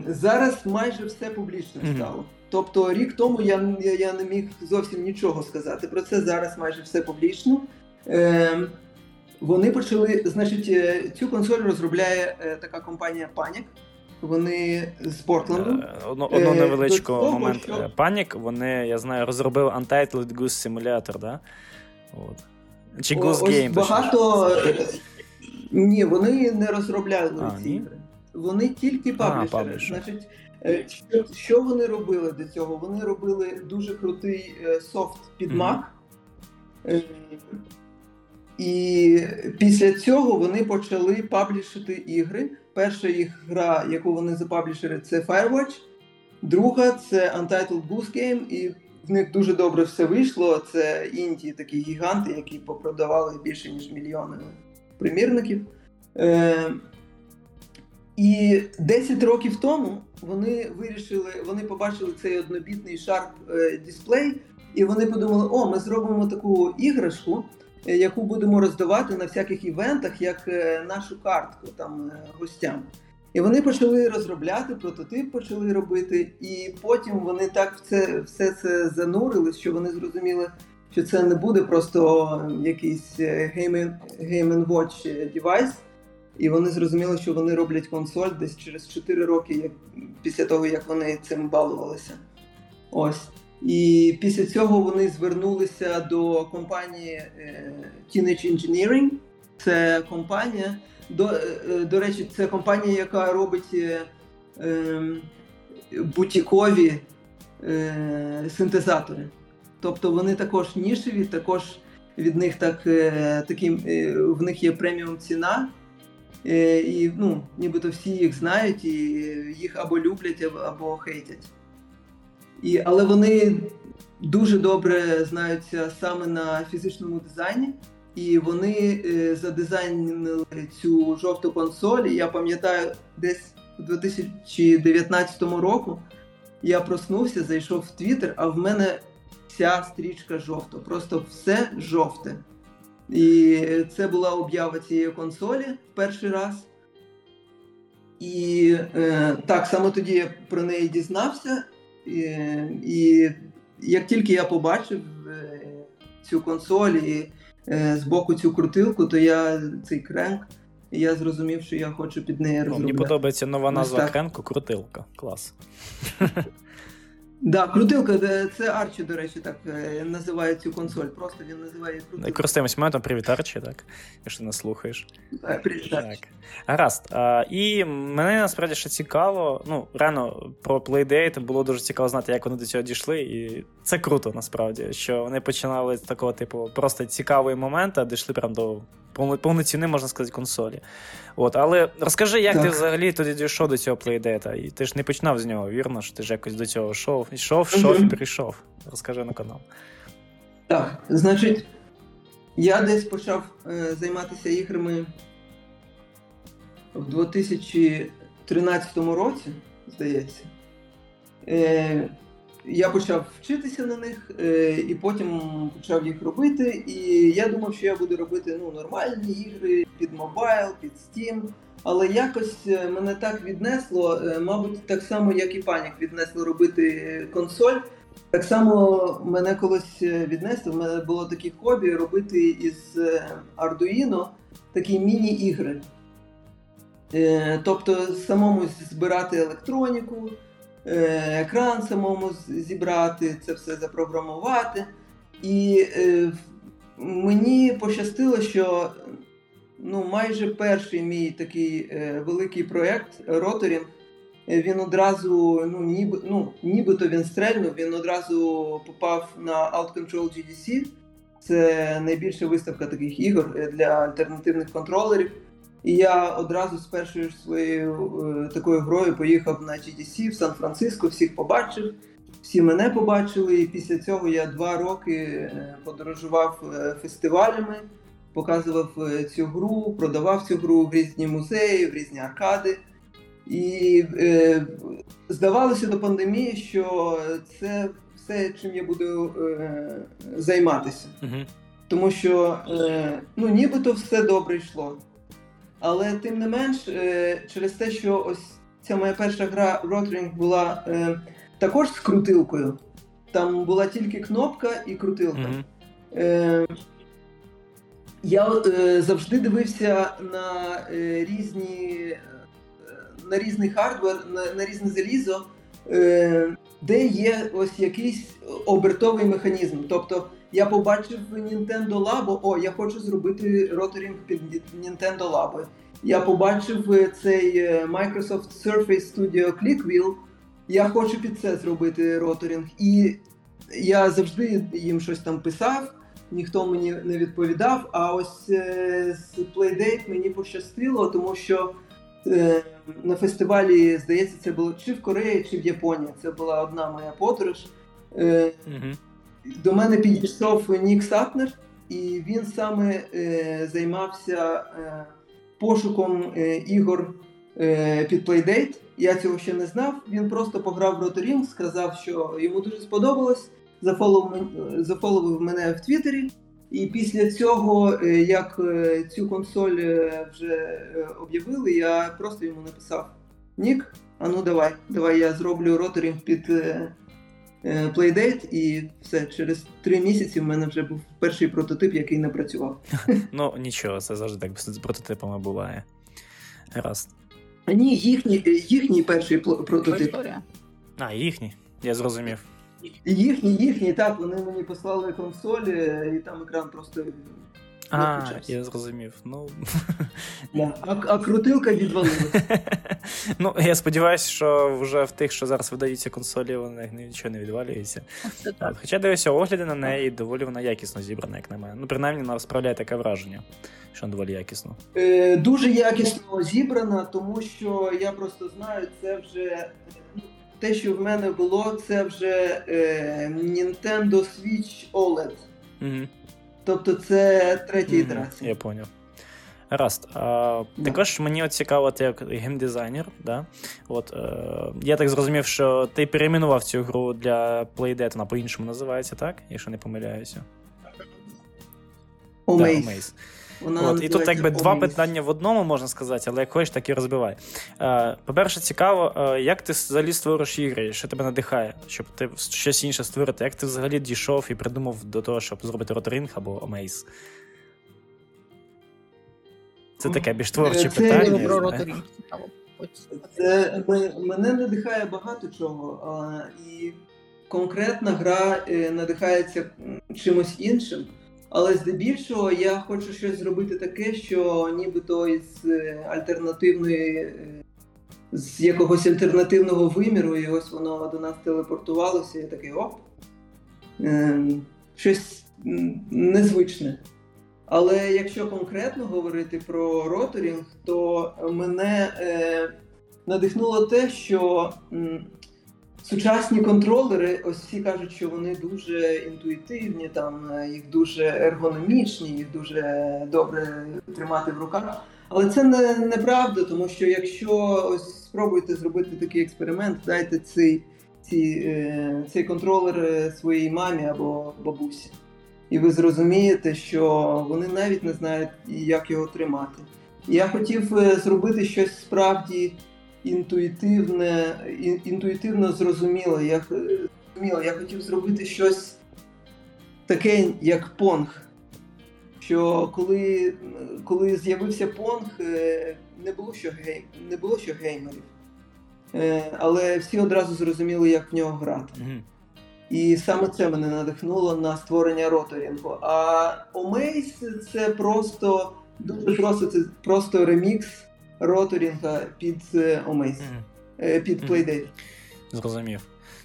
зараз майже все публічно стало. Тобто рік тому я, я, я не міг зовсім нічого сказати про це. Зараз майже все публічно. Е, вони почали, значить, е, цю консоль розробляє е, така компанія Panic. Вони з Портленду. Е, одну Е, того, момент. що- Е, Панік, вони, я знаю, розробили Untitled Goose Simulator, да? От. Чи О, Goose Game, багато. Ні, вони не розробляли А, ці ігри. Вони тільки паблішери. Значить, що, що вони робили до цього? Вони робили дуже крутий софт під. Mac. І після цього вони почали паблішити ігри. Перша їх гра, яку вони запаблішили, це Firewatch. Друга це Untitled Goose Game, і в них дуже добре все вийшло. Це інді такі гіганти, які попродавали більше ніж мільйони примірників. Е, і 10 років тому вони вирішили, вони побачили цей однобітний Sharp е, дисплей, і вони подумали: о, ми зробимо таку іграшку, яку будемо роздавати на всяких івентах, як е, нашу картку там е, гостям. І вони почали розробляти, прототип почали робити, і потім вони так в це все це занурили, що вони зрозуміли, що це не буде просто якийсь е, Game Watch девайс. І вони зрозуміли, що вони роблять консоль десь через 4 роки, як, після того, як вони цим балувалися. Ось. І після цього вони звернулися до компанії е, Teenage Engineering. Це компанія, до, е, до речі, це компанія, яка робить е, е, бутікові е, синтезатори. Тобто вони також нішеві, також від них так, е, е, в них є преміум ціна. Е, і ну, нібито всі їх знають, і їх або люблять, або хейтять. І, але вони дуже добре знаються саме на фізичному дизайні, і вони е, задизайнили цю жовту консоль. Я пам'ятаю, десь у 2019 року я проснувся, зайшов в Твіттер, а в мене вся стрічка жовта, просто все жовте. І це була об'ява цієї консолі в перший раз. І е, так, саме тоді я про неї дізнався. І, і як тільки я побачив е, цю консоль і з боку цю крутилку, то я цей кренк, я зрозумів, що я хочу під неї Ну, мені подобається нова назва кренку крутилка. Клас. *laughs* Да, крутилка, це Арчі, до речі, так е, називає цю консоль. Просто він називає її крутилкою. Користуємось моментом, привіт, Арчі, так, якщо нас слухаєш. Так, привіт, Арчі. Так. Гаразд. А, і мене насправді ще цікаво. Ну, реально, про Playdate було дуже цікаво знати, як вони до цього дійшли. І це круто, насправді, що вони починали з такого, типу, просто цікавого моменту, а дійшли прям до повно- повноцінної, можна сказати, консолі. От, але розкажи, як Так. ти взагалі тоді дійшов до цього Playdate? І ти ж не починав з нього, вірно, що ти ж якось до цього йшов, йшов, йшов і прийшов. Розкажи на канал. Так, значить, я десь почав е, займатися іграми в 2013 році, здається. Е, я почав вчитися на них е, і потім почав їх робити. І я думав, що я буду робити ну, нормальні ігри під мобайл, під Steam. Але якось е, мене так віднесло, е, мабуть, так само, як і панік віднесло робити консоль Так само мене колись віднесли, в мене було таке хобі робити із Arduino такі міні-ігри. Тобто самому збирати електроніку, екран самому зібрати, це все запрограмувати. І мені пощастило, що ну, майже перший мій такий е, великий проєкт Роторінг, він одразу, ну, ніби, ну, нібито він стрельнув, він одразу попав на Out Control GDC. Це найбільша виставка таких ігор е, для альтернативних контролерів. І я одразу з першою своєю е, такою грою поїхав на GDC в Сан-Франциско, всіх побачив, всі мене побачили. І після цього я два роки е, подорожував е, фестивалями показував цю гру, продавав цю гру в різні музеї, в різні аркади. І е, здавалося до пандемії, що це все, чим я буду е, займатися. Тому що е, ну, нібито все добре йшло. Але тим не менш, е, через те, що ось ця моя перша гра Rotring була е, також з крутилкою. Там була тільки кнопка і крутилка. uh я завжди дивився на різні на різний хардвер, на, на різне залізо, де є ось якийсь обертовий механізм. Тобто я побачив Nintendo Labo, о, я хочу зробити роторінг під Nintendo Labo. Я побачив е, цей е, Microsoft Surface Studio ClickWheel, я хочу під це зробити роторінг. І я завжди їм щось там писав ніхто мені не відповідав. А ось е, з Playdate мені пощастило, тому що на фестивалі, здається, це було чи в Кореї, чи в Японії. Це була одна моя подорож. Угу. До мене підійшов Нік Сатнер, і він саме е, займався е, пошуком е, ігор е, під Playdate. Я цього ще не знав. Він просто пограв в Rotoring, сказав, що йому дуже сподобалось зафоловив мене в Твіттері. І після цього, е, як е, цю консоль вже об'явили, я просто йому написав: Нік, а ну давай, давай я зроблю роторінг під Playdate, і все, через три місяці в мене вже був перший прототип, який не працював. *laughs* Ну нічого, це завжди так з прототипами буває. Гаразд. Ні, їхній їхній перший прототип. А, їхній, я зрозумів. Їхні, їхні, так, вони мені послали консолі, і там екран просто. А, я зрозумів. Ну *laughs* yeah. а, а крутилка відвалилася. *laughs* Ну, я сподіваюся, що вже в тих, що зараз видаються консолі, вони нічого не відвалюється. Так. Хоча дивися, огляди на неї доволі вона якісно зібрана, як на мене. Ну, принаймні, вона справляє таке враження, що вона доволі якісно. Е, Дуже якісно зібрана, тому що я просто знаю, це вже те, що в мене було, це вже е, Nintendo Switch OLED. Угу. Тобто це третя угу, ітерація. Я поняв. Гаразд. А. Також мені от цікаво, ти як геймдизайнер. Да? От, е, Я так зрозумів, що ти перейменував цю гру для Playdate, вона по-іншому називається, так? Якщо не помиляюся. Omaze. Да, Вона От, І тут якби два питання в одному, можна сказати, але як хочеш, так і розбивай. Е, По-перше, цікаво, е, як ти взагалі створиш ігри, що тебе надихає, щоб ти щось інше створити? Як ти взагалі дійшов і придумав до того, щоб зробити роторинг або Омейс? Це таке більш творче це питання. Про роторинг. Це мене надихає багато чого, а, і конкретна гра е, надихається чимось іншим. Але здебільшого я хочу щось зробити таке, що нібито із е, альтернативної, е, з якогось альтернативного виміру, і ось воно до нас телепортувалося, і такий оп. Ем, щось незвичне. Але якщо конкретно говорити про роторінг, то мене е, надихнуло те, що Сучасні контролери, ось всі кажуть, що вони дуже інтуїтивні, там е, їх дуже ергономічні, їх дуже добре тримати в руках. Але це не неправда, тому що якщо ось спробуйте зробити такий експеримент, дайте цей ці, е, цей контролер е, своїй мамі або бабусі, і ви зрозумієте, що вони навіть не знають, як його тримати. Я хотів зробити щось справді інтуїтивне, інтуїтивно зрозуміло. Я зрозуміло. Я хотів зробити щось таке, як понг. Що коли коли з'явився понг, е, не було ще гейм, не було ще геймерів. Е, але всі одразу зрозуміли, як в нього грати. Мгм. І саме це мене надихнуло на створення роторінгу. А Omaze це просто дуже просто, це просто ремікс роторінга під е, Omaze, е, під. Playdate. Зрозумів.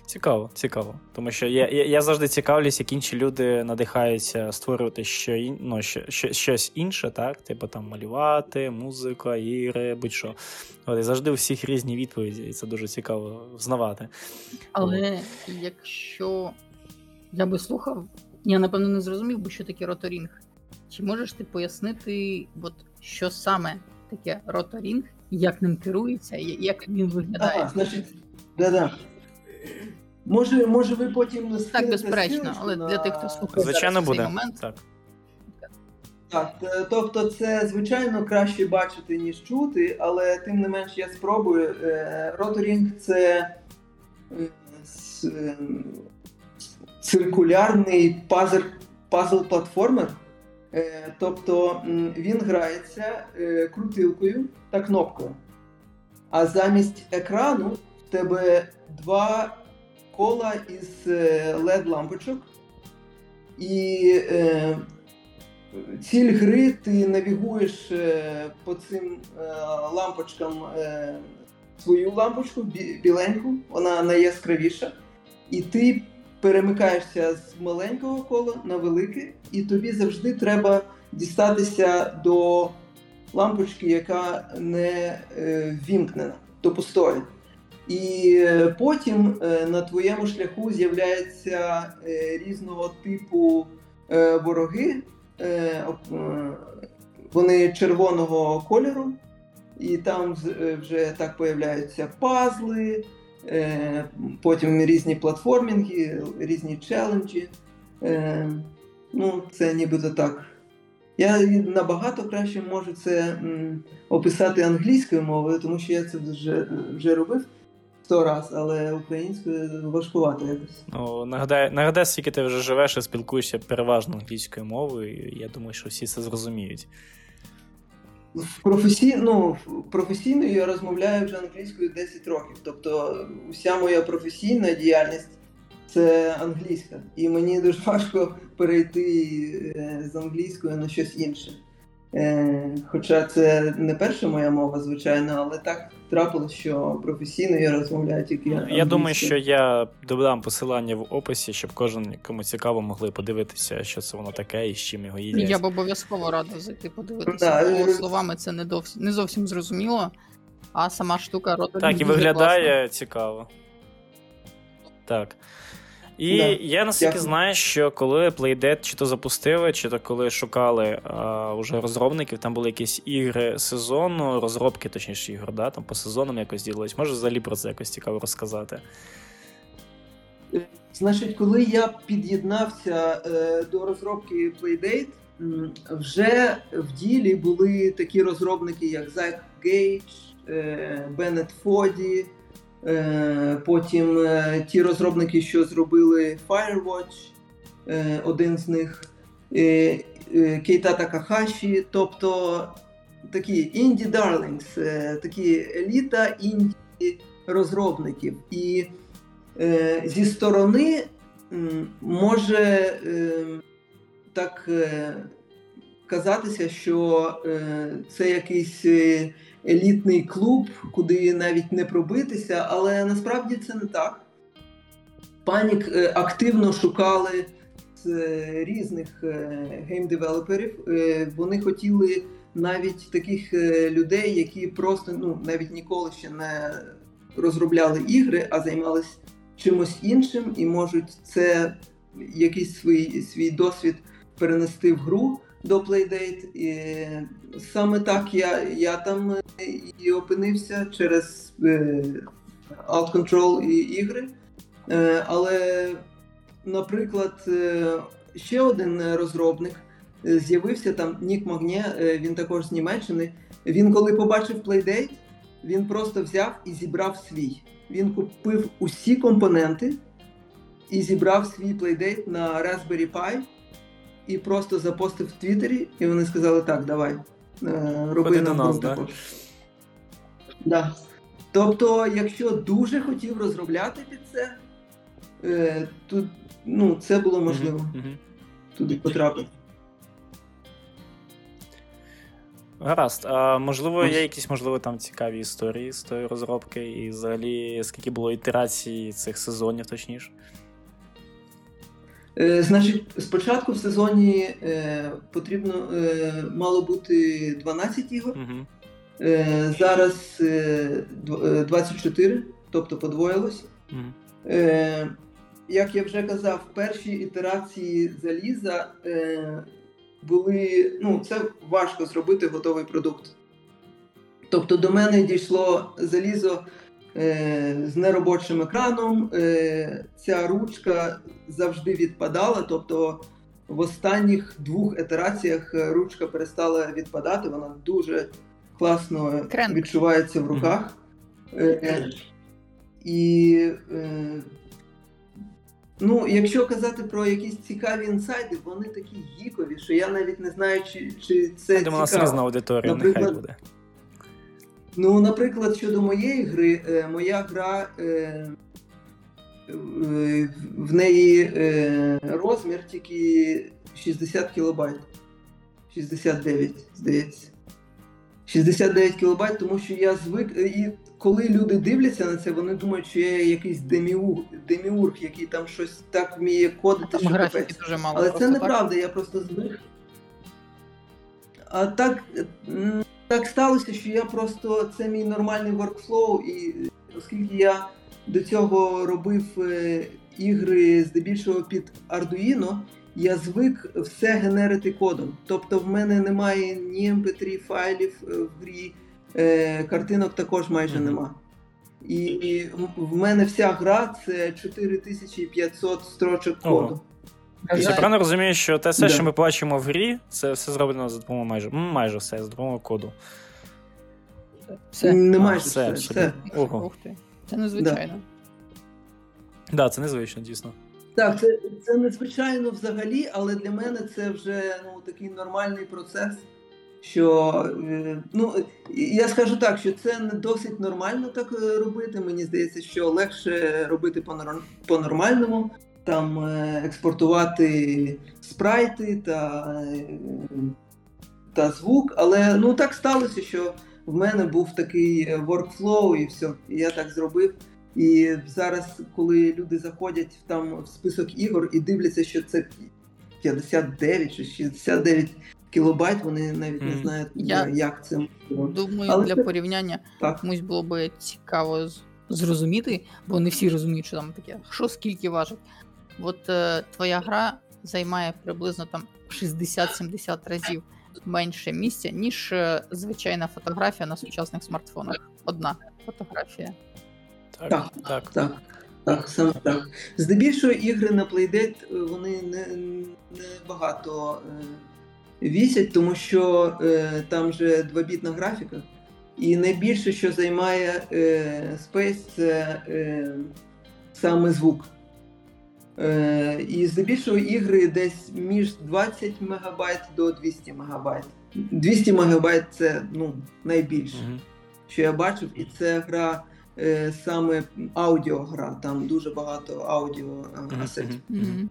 Цікаво, цікаво. Тому що я, я, я завжди цікавлюсь, як інші люди надихаються створювати що, ін- ну, що, що, щось інше, так? Типу там малювати, музика, ігри, будь-що. От, і завжди у всіх різні відповіді, і це дуже цікаво взнавати. Але якщо я би слухав, я напевно не зрозумів би, що таке роторінг. Чи можеш ти пояснити, от, що саме таке роторінг, як ним керується, як він виглядає? Ага, значить, да-да. Може, може ви потім Так, безперечно, але на- для тих, хто слухає Звичайно, зараз в цей буде. момент, Так. Так, е, тобто це звичайно краще бачити, ніж чути, але тим не менш я спробую. Е, Роторінг це е, циркулярний пазл, пазл-платформер. Е, Тобто він грається е, крутилкою та кнопкою. А замість екрану в тебе два кола із LED-лампочок. І е, ціль гри ти навігуєш по цим лампочкам свою лампочку біленьку, вона найяскравіша, і ти перемикаєшся з маленького кола на велике, і тобі завжди треба дістатися до лампочки, яка не е, ввімкнена, до пустої. І е, потім е, на твоєму шляху з'являються різного типу вороги, вони червоного кольору, і там вже так появляються пазли, потім різні платформінги, різні челенджі. Е, Ну, це нібито так. Я набагато краще можу це описати англійською мовою, тому що я це вже, вже робив сто раз, але українською важкувато якось. Ну, нагадай, нагадай, скільки ти вже живеш і спілкуєшся переважно англійською мовою, я думаю, що всі це зрозуміють. В професі... ну, професійно я розмовляю вже англійською 10 років. Тобто вся моя професійна діяльність це англійська. І мені дуже важко перейти е, з англійської на щось інше. Е, Хоча це не перша моя мова, звичайно, але так трапилось, що професійно я розмовляю тільки. Я англійською. думаю, що я додам посилання в описі, щоб кожен, кому цікаво, могли подивитися, що це воно таке і з чим його їдять. я б обов'язково рада зайти подивитися. Да, бо словами це не, довс... не зовсім зрозуміло, а сама штука роторінг Так, і виглядає цікаво. Так. І Да. я наскільки знаю, що коли Playdead чи то запустили, чи то коли шукали а, уже розробників, там були якісь ігри сезону, розробки, точніше, ігор, да, там по сезонам якось ділились. Може взагалі про це якось цікаво розказати. Значить, коли я під'єднався е, до розробки Playdate, вже в ділі були такі розробники, як Зайк Гейдж, е, Беннет Фоді, е, потім е, ті розробники, що зробили Firewatch, е, один з них, е, е, Кейта Такахаші, тобто такі інді е, такі еліта інді розробників. І е, зі сторони може е, так е, казатися, що е, це якийсь е, елітний клуб, куди навіть не пробитися, але насправді це не так. Panic е, активно шукали з е, різних е, геймдевелоперів. Вони хотіли навіть таких людей, які просто ну, навіть ніколи ще не розробляли ігри, а займались чимось іншим і можуть це якийсь свій, свій досвід перенести в гру до Playdate. І саме так я, я там е, і опинився через е, Alt Control і ігри. Е, але, наприклад, ще один розробник з'явився там Нік Магнє, е, він також з Німеччини. Він коли побачив Playdate, він просто взяв і зібрав свій. Він купив усі компоненти і зібрав свій плейдейт на Raspberry Pi і просто запостив в Твіттері, і вони сказали: так, давай, е, роби нам нас, да? Да. Тобто, якщо дуже хотів розробляти під це, е, тут ну, це було можливо туди потрапити. Гаразд. А можливо, є якісь, можливо, там цікаві історії з тої розробки, і взагалі скільки було ітерацій цих сезонів, точніше. Е, значить, спочатку в сезоні е, потрібно е, мало бути 12 ігор. Угу. Е, зараз е, е, 24, тобто подвоїлось. Угу. Е, як я вже казав, перші ітерації заліза е, були. Ну, це важко зробити готовий продукт. Тобто до мене дійшло залізо е, з неробочим екраном. Е, ця ручка завжди відпадала. Тобто в останніх двох ітераціях е, ручка перестала відпадати, вона дуже класно Кренк. відчувається в руках. Е, і е, ну, якщо казати про якісь цікаві інсайди, вони такі гікові, що я навіть не знаю, чи, чи це Я думаю, у нас різна аудиторія, нехай буде. Ну, наприклад, щодо моєї гри, е, моя гра е, е, в неї е, розмір тільки 60 кілобайт. 69, здається. 69 кілобайт, тому що я звик. е, І коли люди дивляться на це, вони думають, що я якийсь деміург, деміург який там щось так вміє кодити, що капець. дуже мало. Але це неправда, я просто звик. А так, так сталося, що я просто це мій нормальний workflow, і оскільки я до цього робив е, ігри здебільшого під Arduino, я звик все генерити кодом. Тобто в мене немає ні MP3 файлів е, в грі, е, картинок також майже нема. І, в мене вся гра це 4500 строчок Ого. коду. Я правильно розумію, що те все, що ми бачимо в грі, це все зроблено за допомогою майже майже все, за допомогою коду. Все. Немає А, все, все, все. Ого. Ух ти. Це незвичайно. Да, це незвично, дійсно. Так, це, це незвичайно взагалі, але для мене це вже ну, такий нормальний процес. Що е, ну я скажу так, що це не досить нормально так е, робити. Мені здається, що легше робити по-нормальному, там е, експортувати спрайти та, е, та звук. Але ну так сталося, що в мене був такий е, workflow і все. І я так зробив. І зараз, коли люди заходять там в список ігор і дивляться, що це 59 чи 69 кілобайт, вони навіть не знають, Я- як це можливо. Думаю, Але для це- порівняння Так. комусь було би цікаво зрозуміти, бо не всі розуміють, що там таке, що скільки важить. От е, твоя гра займає приблизно там 60-70 разів менше місця, ніж е, звичайна фотографія на сучасних смартфонах. Одна фотографія. Так, Так. так. Так, так, саме так. Здебільшого ігри на Playdate е, вони не, не багато е, вісять, тому що е, там же двобітна графіка. І найбільше, що займає е, Space, це е, саме звук. Е, і здебільшого ігри десь між 20 МБ до 200 МБ. 200 МБ це ну, найбільше Мгм. що я бачив, і це гра е, саме аудіогра. Там дуже багато аудіо mm -hmm. асетів. мгм,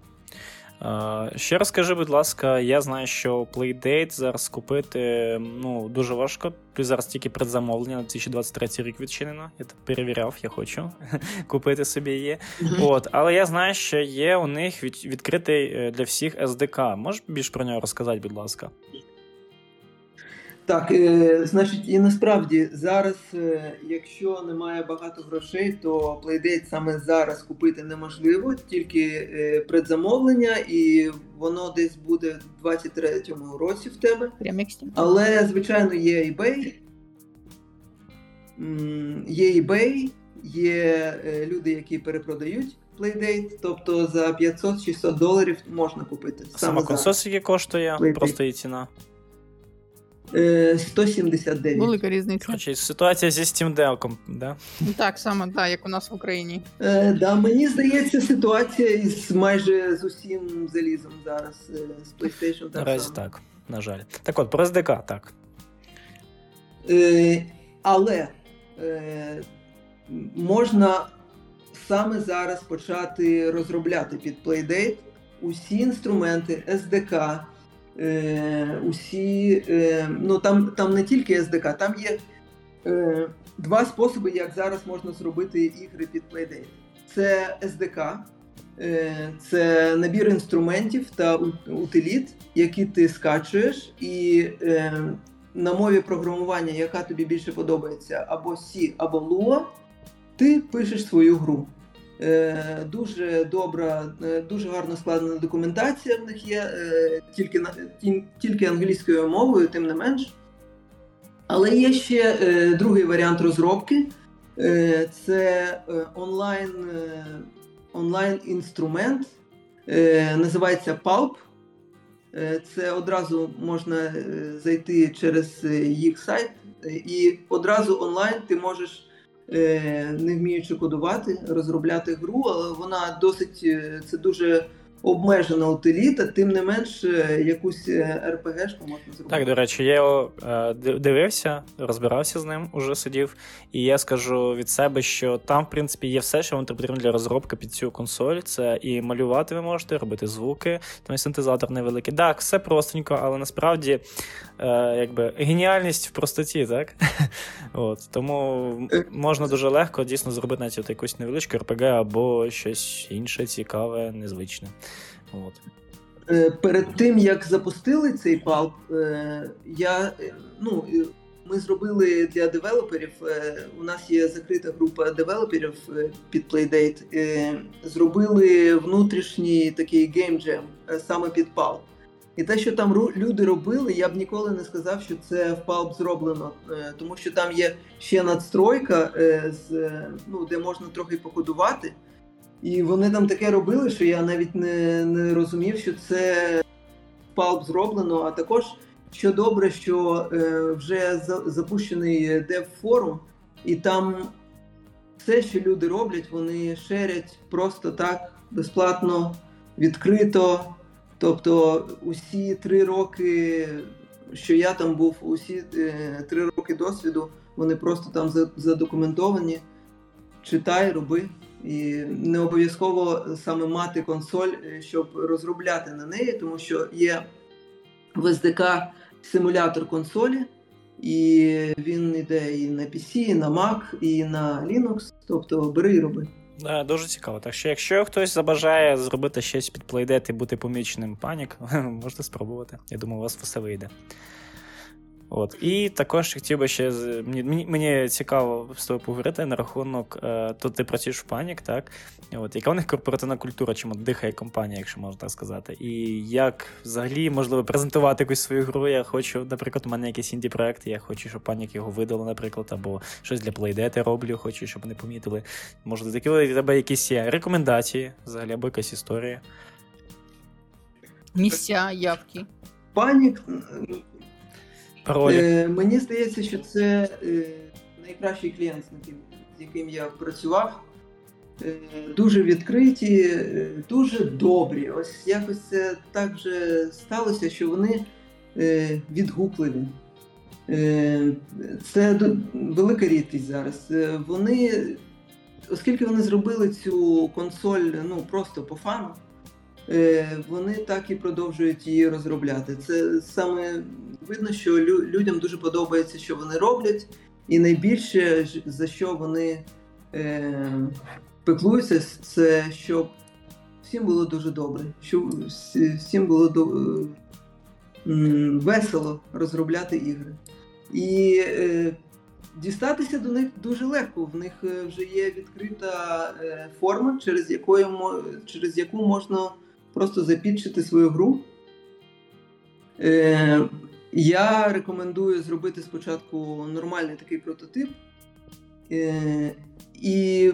раз А, Ще розкажи, будь ласка, я знаю, що Playdate зараз купити ну, дуже важко. Плюс зараз тільки предзамовлення на 2023 рік відчинено. Я так перевіряв, я хочу *laughs* купити собі її. От, але я знаю, що є у них від, відкритий е, для всіх SDK. Можеш більш про нього розказати, будь ласка? Так, е, значить, і насправді зараз, е, якщо немає багато грошей, то Playdate саме зараз купити неможливо, тільки е, предзамовлення, і воно десь буде в 23-му році в тебе. Але, звичайно, є eBay. Є eBay, є е, люди, які перепродають Playdate, тобто за 500-600 доларів можна купити. Сама зараз. консоль скільки коштує, Playdate. просто її ціна. Е, 179. Велика різниця. Коротше, ситуація зі Steam Deck, да? Ну, Так, саме так, як у нас в Україні. Е, да, мені здається, ситуація із майже з усім залізом зараз. Е, з PlayStation так Наразі само. так, на жаль. Так от, про SDK, так. Е, але е, можна саме зараз почати розробляти під Playdate усі інструменти SDK, е, усі, е, ну там, там не тільки SDK, там є е, два способи, як зараз можна зробити ігри під Playdate. Це SDK, е, це набір інструментів та утиліт, які ти скачуєш, і е, на мові програмування, яка тобі більше подобається, або C, або Lua, ти пишеш свою гру. Е, дуже добра, е, дуже гарно складена документація в них є, е, тільки, тільки англійською мовою, тим не менш. Але є ще другий варіант розробки. Це онлайн, онлайн інструмент, називається Pulp. Це одразу можна зайти через їх сайт, і одразу онлайн ти можеш, не вміючи кодувати, розробляти гру, але вона досить е, це дуже обмежена утиліта, тим не менш е, якусь РПГшку можна зробити. Так, до речі, я його е, дивився, розбирався з ним, уже сидів. І я скажу від себе, що там, в принципі, є все, що вам потрібно для розробки під цю консоль. Це і малювати ви можете, робити звуки, там і синтезатор невеликий. Так, все простенько, але насправді е, якби геніальність в простоті, так? *laughs* От, тому можна дуже легко дійсно зробити навіть якусь невеличку RPG або щось інше, цікаве, незвичне. От. Е, Перед тим як запустили цей палп, е, я е, ну ми зробили для девелоперів. У нас є закрита група девелоперів під Playdate. Зробили внутрішній такий геймджем саме під палп. І те, що там люди робили, я б ніколи не сказав, що це в палп зроблено, тому що там є ще надстройка, ну, де можна трохи покодувати. І вони там таке робили, що я навіть не, не розумів, що це палп зроблено. А також що добре, що е, вже за, запущений дев форум, і там все, що люди роблять, вони шерять просто так безплатно, відкрито. Тобто, усі три роки, що я там був, усі е, три роки досвіду, вони просто там задокументовані. Читай, роби. І не обов'язково саме мати консоль, е, щоб розробляти на неї, тому що є в SDK симулятор консолі, і він йде і на PC, і на Mac, і на Linux. Тобто бери і роби. Дуже цікаво. Так що, якщо хтось забажає зробити щось під Playdate і бути поміченим панік, *laughs* можете спробувати. Я думаю, у вас все вийде. От. І також хотів би ще мені, мені, цікаво з тобою поговорити на рахунок. Е, тут ти працюєш в панік, так? От, яка у них корпоративна культура, чим дихає компанія, якщо можна так сказати. І як взагалі можливо презентувати якусь свою гру? Я хочу, наприклад, у мене якийсь інді проект, я хочу, щоб панік його видали, наприклад, або щось для Playdate роблю, хочу, щоб вони помітили. Може, такі у тебе якісь є рекомендації, взагалі, або якась історія. Місця, явки. Панік Паролі. Е, мені здається, що це е, найкращий клієнт, з яким, я працював. Е, дуже відкриті, е, дуже добрі. Ось якось це так вже сталося, що вони е, відгукливі. Е, це велика рідкість зараз. Е, вони, оскільки вони зробили цю консоль ну, просто по фану, вони так і продовжують її розробляти. Це саме видно, що лю- людям дуже подобається, що вони роблять, і найбільше за що вони е, пеклуються, це щоб всім було дуже добре, щоб всім було до, е, весело розробляти ігри. І е, дістатися до них дуже легко. В них е, вже є відкрита е, форма, через, якою, через яку можна просто запітчити свою гру. Е, я рекомендую зробити спочатку нормальний такий прототип. Е, і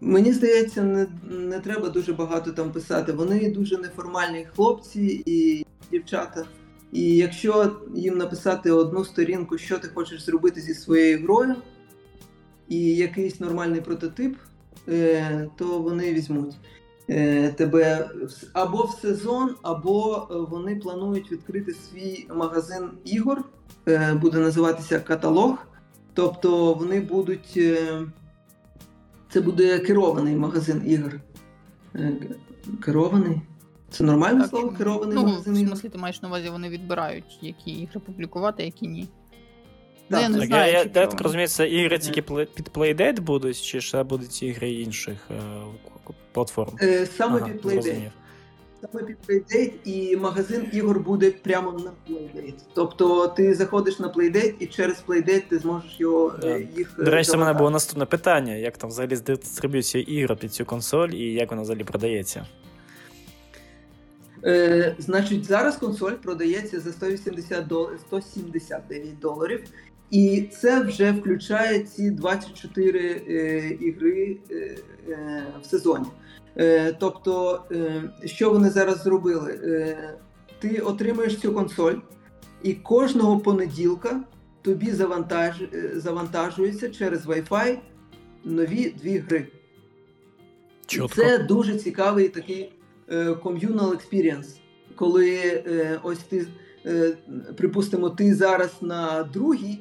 мені здається, не, не треба дуже багато там писати. Вони дуже неформальні хлопці і дівчата. І якщо їм написати одну сторінку, що ти хочеш зробити зі своєю грою, і якийсь нормальний прототип, е, то вони візьмуть тебе або в сезон, або вони планують відкрити свій магазин ігор, буде називатися каталог. Тобто вони будуть. Це буде керований магазин ігор. Керований? Це нормальне так, слово? Керований ну, магазин? Ну, в смислі, ти маєш на увазі, вони відбирають, які ігри публікувати, які ні. Ну, так, я не так, знаю, я, я, так розумію, це ігри тільки під Playdate будуть, чи ще будуть ігри інших е, платформ? Е, саме ага, під Playdate. Саме під Playdate і магазин ігор буде прямо на Playdate. Тобто ти заходиш на Playdate і через Playdate ти зможеш його да. Е, їх. До речі, в мене було наступне питання: як там взагалі дистриб'юція ігор під цю консоль і як вона взагалі продається? Е, Значить, зараз консоль продається за 180 дол... 179 доларів, і це вже включає ці 24 е, ігри е, е, в сезоні. Е, Тобто, е, що вони зараз зробили? Е, Ти отримуєш цю консоль, і кожного понеділка тобі завантаж... Завантажується через Wi-Fi нові дві гри. Чотко. Це дуже цікавий такий Е, communal experience, коли е, ось ти, е, припустимо, ти зараз на другій.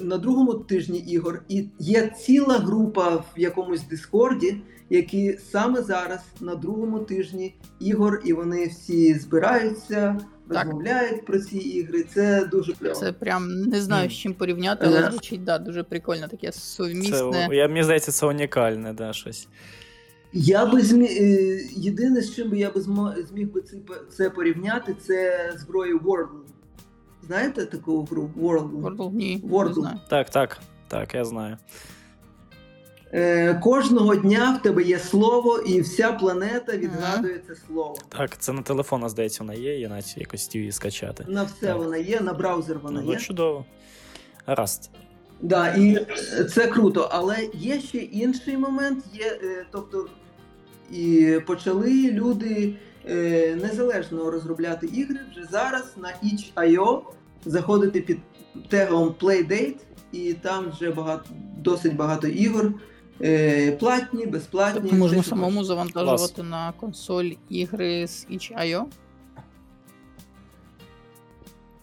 На другому тижні ігор і є ціла група в якомусь Дискорді, які саме зараз на другому тижні ігор, і вони всі збираються, розмовляють про ці ігри. Це дуже кльово. Це прям не знаю з чим порівняти, але звучить да, дуже прикольно, таке сумісне. Це, я, Мені здається, це унікальне, да, щось. Я би змі... Е, єдине, з чим би я би зміг би це порівняти, це зброю Wordle. Знаєте таку гру? Wordle? Wordle? Ні. Wordle. Не так, так, так, я знаю. Е, Кожного дня в тебе є слово, і вся планета відгадує це слово. Так, це на телефон, здається, вона є, я навіть якось її скачати. На все так. вона є, на браузер вона ну, є. Чудово. Гаразд. Да, і це круто, але є ще інший момент. Є, е, тобто і почали люди е, незалежно розробляти ігри вже зараз на itch.io заходити під тегом Playdate, і там вже багато досить багато ігор. Е, платні, безплатні. Тобто можна самому завантажувати Клас. на консоль ігри з itch.io?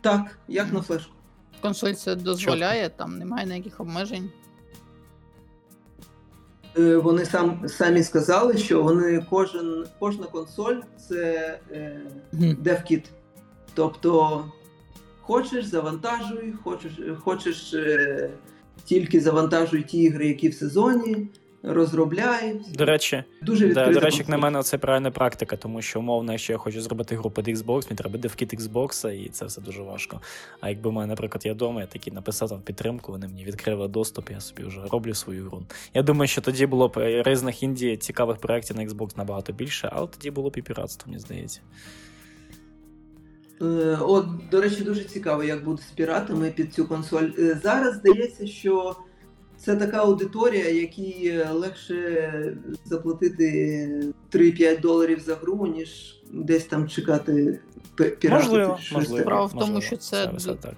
Так, як на флешку. Консоль це дозволяє, там немає ніяких обмежень. Е, вони сам самі сказали, що вони кожен кожна консоль це е, DevKit. Тобто хочеш, завантажуй, хочеш, хочеш е, тільки завантажуй ті ігри, які в сезоні розробляє. До речі, дуже да, до речі, як на мене, це правильна практика, тому що умовно, якщо я хочу зробити гру під Xbox, мені треба девкіт Xbox, і це все дуже важко. А якби в мене, наприклад, я вдома, я такий написав там підтримку, вони мені відкрили доступ, я собі вже роблю свою гру. Я думаю, що тоді було б різних індії цікавих проєктів на Xbox набагато більше, але тоді було б і піратство, мені здається. Е, от, до речі, дуже цікаво, як буде з піратами під цю консоль. Е, зараз здається, що це така аудиторія, якій легше заплатити 3-5 доларів за гру, ніж десь там чекати піратів. Можливо, можливо. Справа в тому, що це. це так.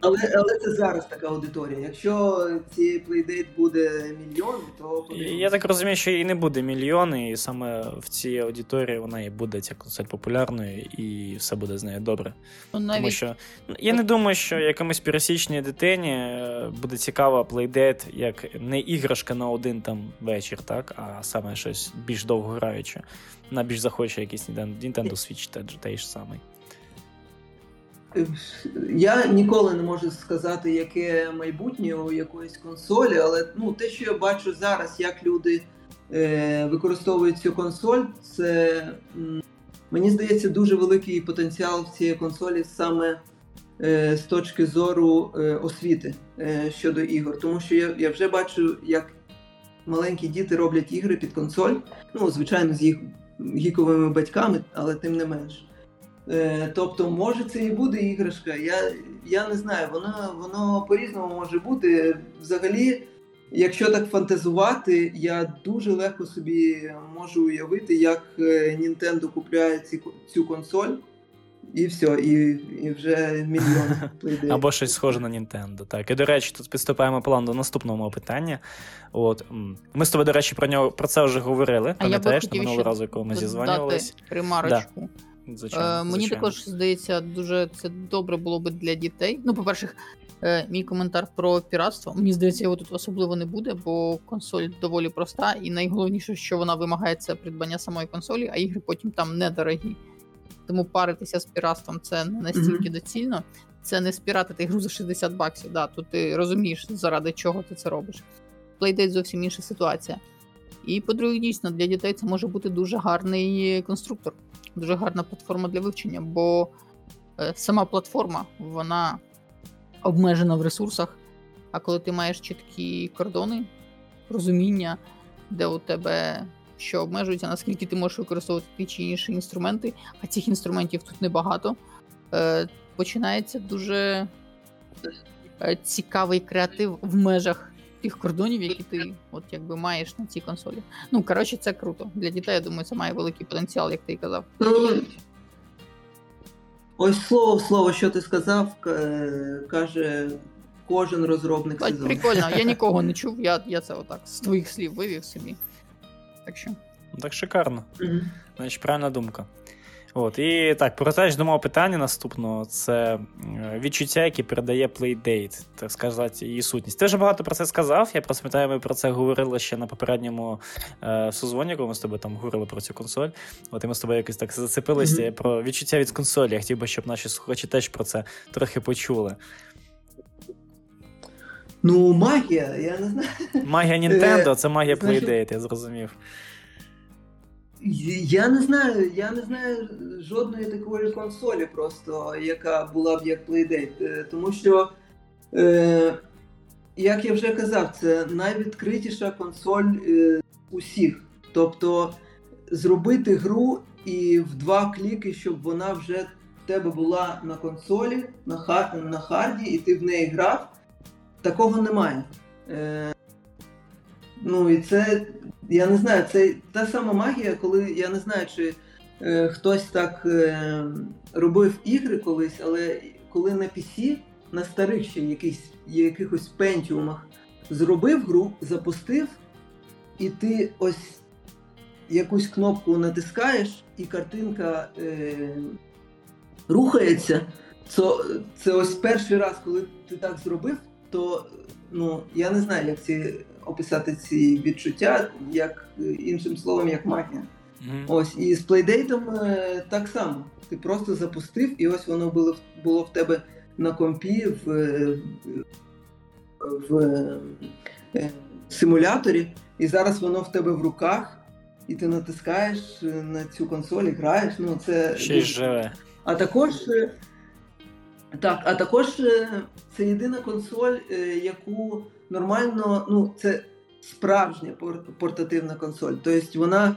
Але але це зараз така аудиторія. Якщо цієї плейдейт буде мільйон, то я так розумію, що і не буде мільйони, і саме в цій аудиторії вона і буде ця консоль популярною, і все буде з нею добре. Ну, навіть... Тому що ну, я не думаю, що якомусь пересічній дитині е, буде цікава плейдейт як не іграшка на один там вечір, так, а саме щось більш довго граюче. На більш захоче якийсь Nintendo Switch той ж самий. Я ніколи не можу сказати, яке майбутнє у якоїсь консолі, але ну, те, що я бачу зараз, як люди е, використовують цю консоль, це мені здається дуже великий потенціал в цієї консолі саме е, з точки зору е, освіти е, щодо ігор. Тому що я, я вже бачу, як маленькі діти роблять ігри під консоль, ну, звичайно, з їх гіковими батьками, але тим не менш. Е, тобто, може це і буде іграшка. Я я не знаю, воно воно по-різному може бути. Взагалі, якщо так фантазувати, я дуже легко собі можу уявити, як е, Nintendo купляє ці, цю консоль. і все, і, і вже мільйон *laughs* плейдейтів. Або щось схоже на Nintendo. Так. І до речі, тут підступаємо план до наступного мого питання. От ми з тобою, до речі, про нього про це вже говорили. А Пам'ятаєш, на минулого разу, коли ми додати зізванювались. ремарочку. Звичайно, Е, мені звичайно. також здається, дуже це добре було би для дітей. Ну, по-перше, е, мій коментар про піратство. Мені здається, його тут особливо не буде, бо консоль доволі проста, і найголовніше, що вона вимагає, це придбання самої консолі, а ігри потім там недорогі. Тому паритися з піратством це не настільки Мгм. доцільно. Це не спіратити гру за 60 баксів. Да, тут ти розумієш, заради чого ти це робиш. Playdate зовсім інша ситуація. І по-друге, дійсно, для дітей це може бути дуже гарний конструктор дуже гарна платформа для вивчення, бо е, сама платформа вона обмежена в ресурсах. А коли ти маєш чіткі кордони, розуміння, де у тебе що обмежується, наскільки ти можеш використовувати ті чи інші інструменти, а цих інструментів тут небагато, е, починається дуже е, цікавий креатив в межах тих кордонів, які ти от якби маєш на цій консолі. Ну, коротше, це круто. Для дітей, я думаю, це має великий потенціал, як ти і казав. Ось слово в слово, що ти сказав, е, каже кожен розробник сезону. прикольно, я *laughs* нікого не чув, я, я це отак з твоїх слів вивів собі. Так що. Так шикарно. Мгм. Значить, правильна думка. От, і так, мого питання наступного, це е, відчуття, які передає Playdate, так сказати, її сутність. Ти вже багато про це сказав. Я просто пам'ятаю, ми про це говорили ще на попередньому е, созвоні, коли ми з тобою там говорили про цю консоль. От і ми з тобою якось так зацепилися Мгм. про відчуття від консолі. Я хотів би, щоб наші слухачі теж про це трохи почули. Ну, магія, я не знаю. Магія Nintendo, Е, це магія Playdate, я зрозумів. Я не знаю, я не знаю жодної такої консолі, просто яка була б як Playdate. Е, Тому що, е, як я вже казав, це найвідкритіша консоль е, усіх. Тобто зробити гру і в два кліки, щоб вона вже в тебе була на консолі, на, хар- на харді, і ти в неї грав, такого немає. Е, ну і це я не знаю, це та сама магія, коли я не знаю, чи е, хтось так е, робив ігри колись, але коли на PC, на старих ще якихось, якихось пентіумах зробив гру, запустив, і ти ось якусь кнопку натискаєш, і картинка е, рухається. Це, це ось перший раз, коли ти так зробив, то ну, я не знаю, як ці описати ці відчуття, як е, іншим словом, як магія. Мгм. Ось, і з плейдейтом е, так само. Ти просто запустив, і ось воно було, в- було в тебе на компі в, е, в е, симуляторі, і зараз воно в тебе в руках, і ти натискаєш на цю консоль і граєш. Ну, це Ще й живе. а також так, а також це єдина консоль, яку нормально, ну це справжня портативна консоль. Тобто вона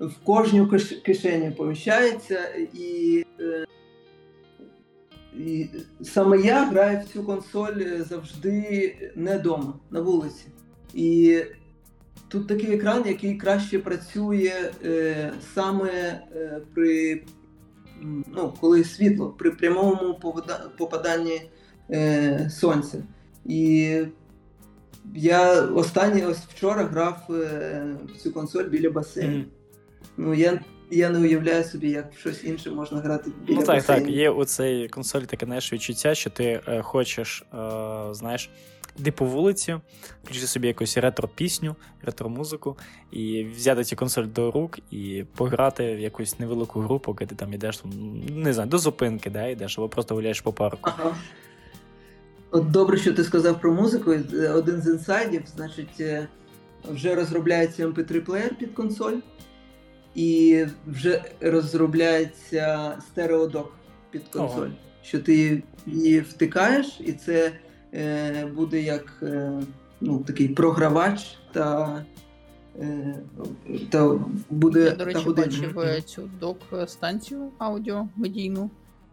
в кожну кишеню поміщається, і, е, і саме я граю в цю консоль е, завжди не вдома, на вулиці. І тут такий екран, який краще працює е, саме е, при ну, коли світло при прямому попаданні е, сонця. І я останній ось вчора грав е, в цю консоль біля басейну. Мгм. Ну, я, я не уявляю собі, як щось інше можна грати біля Ну так, басейну. так. Є у цій консолі таке знаєш, відчуття, що ти е, хочеш, е, знаєш, йди по вулиці, включити собі якусь ретро-пісню, ретро-музику, і взяти цю консоль до рук і пограти в якусь невелику гру, поки ти там йдеш, не знаю, до зупинки, да, йдеш, або просто гуляєш по парку. Ага. От добре, що ти сказав про музику. Е, Один з інсайдів, значить, е, вже розробляється MP3-плеєр під консоль, і вже розробляється стереодок під консоль. Ого. Що ти її втикаєш, і це е, буде як е, ну, такий програвач та. е, Та буде Я, до та речі, година. бачив цю док-станцію аудіо медійну.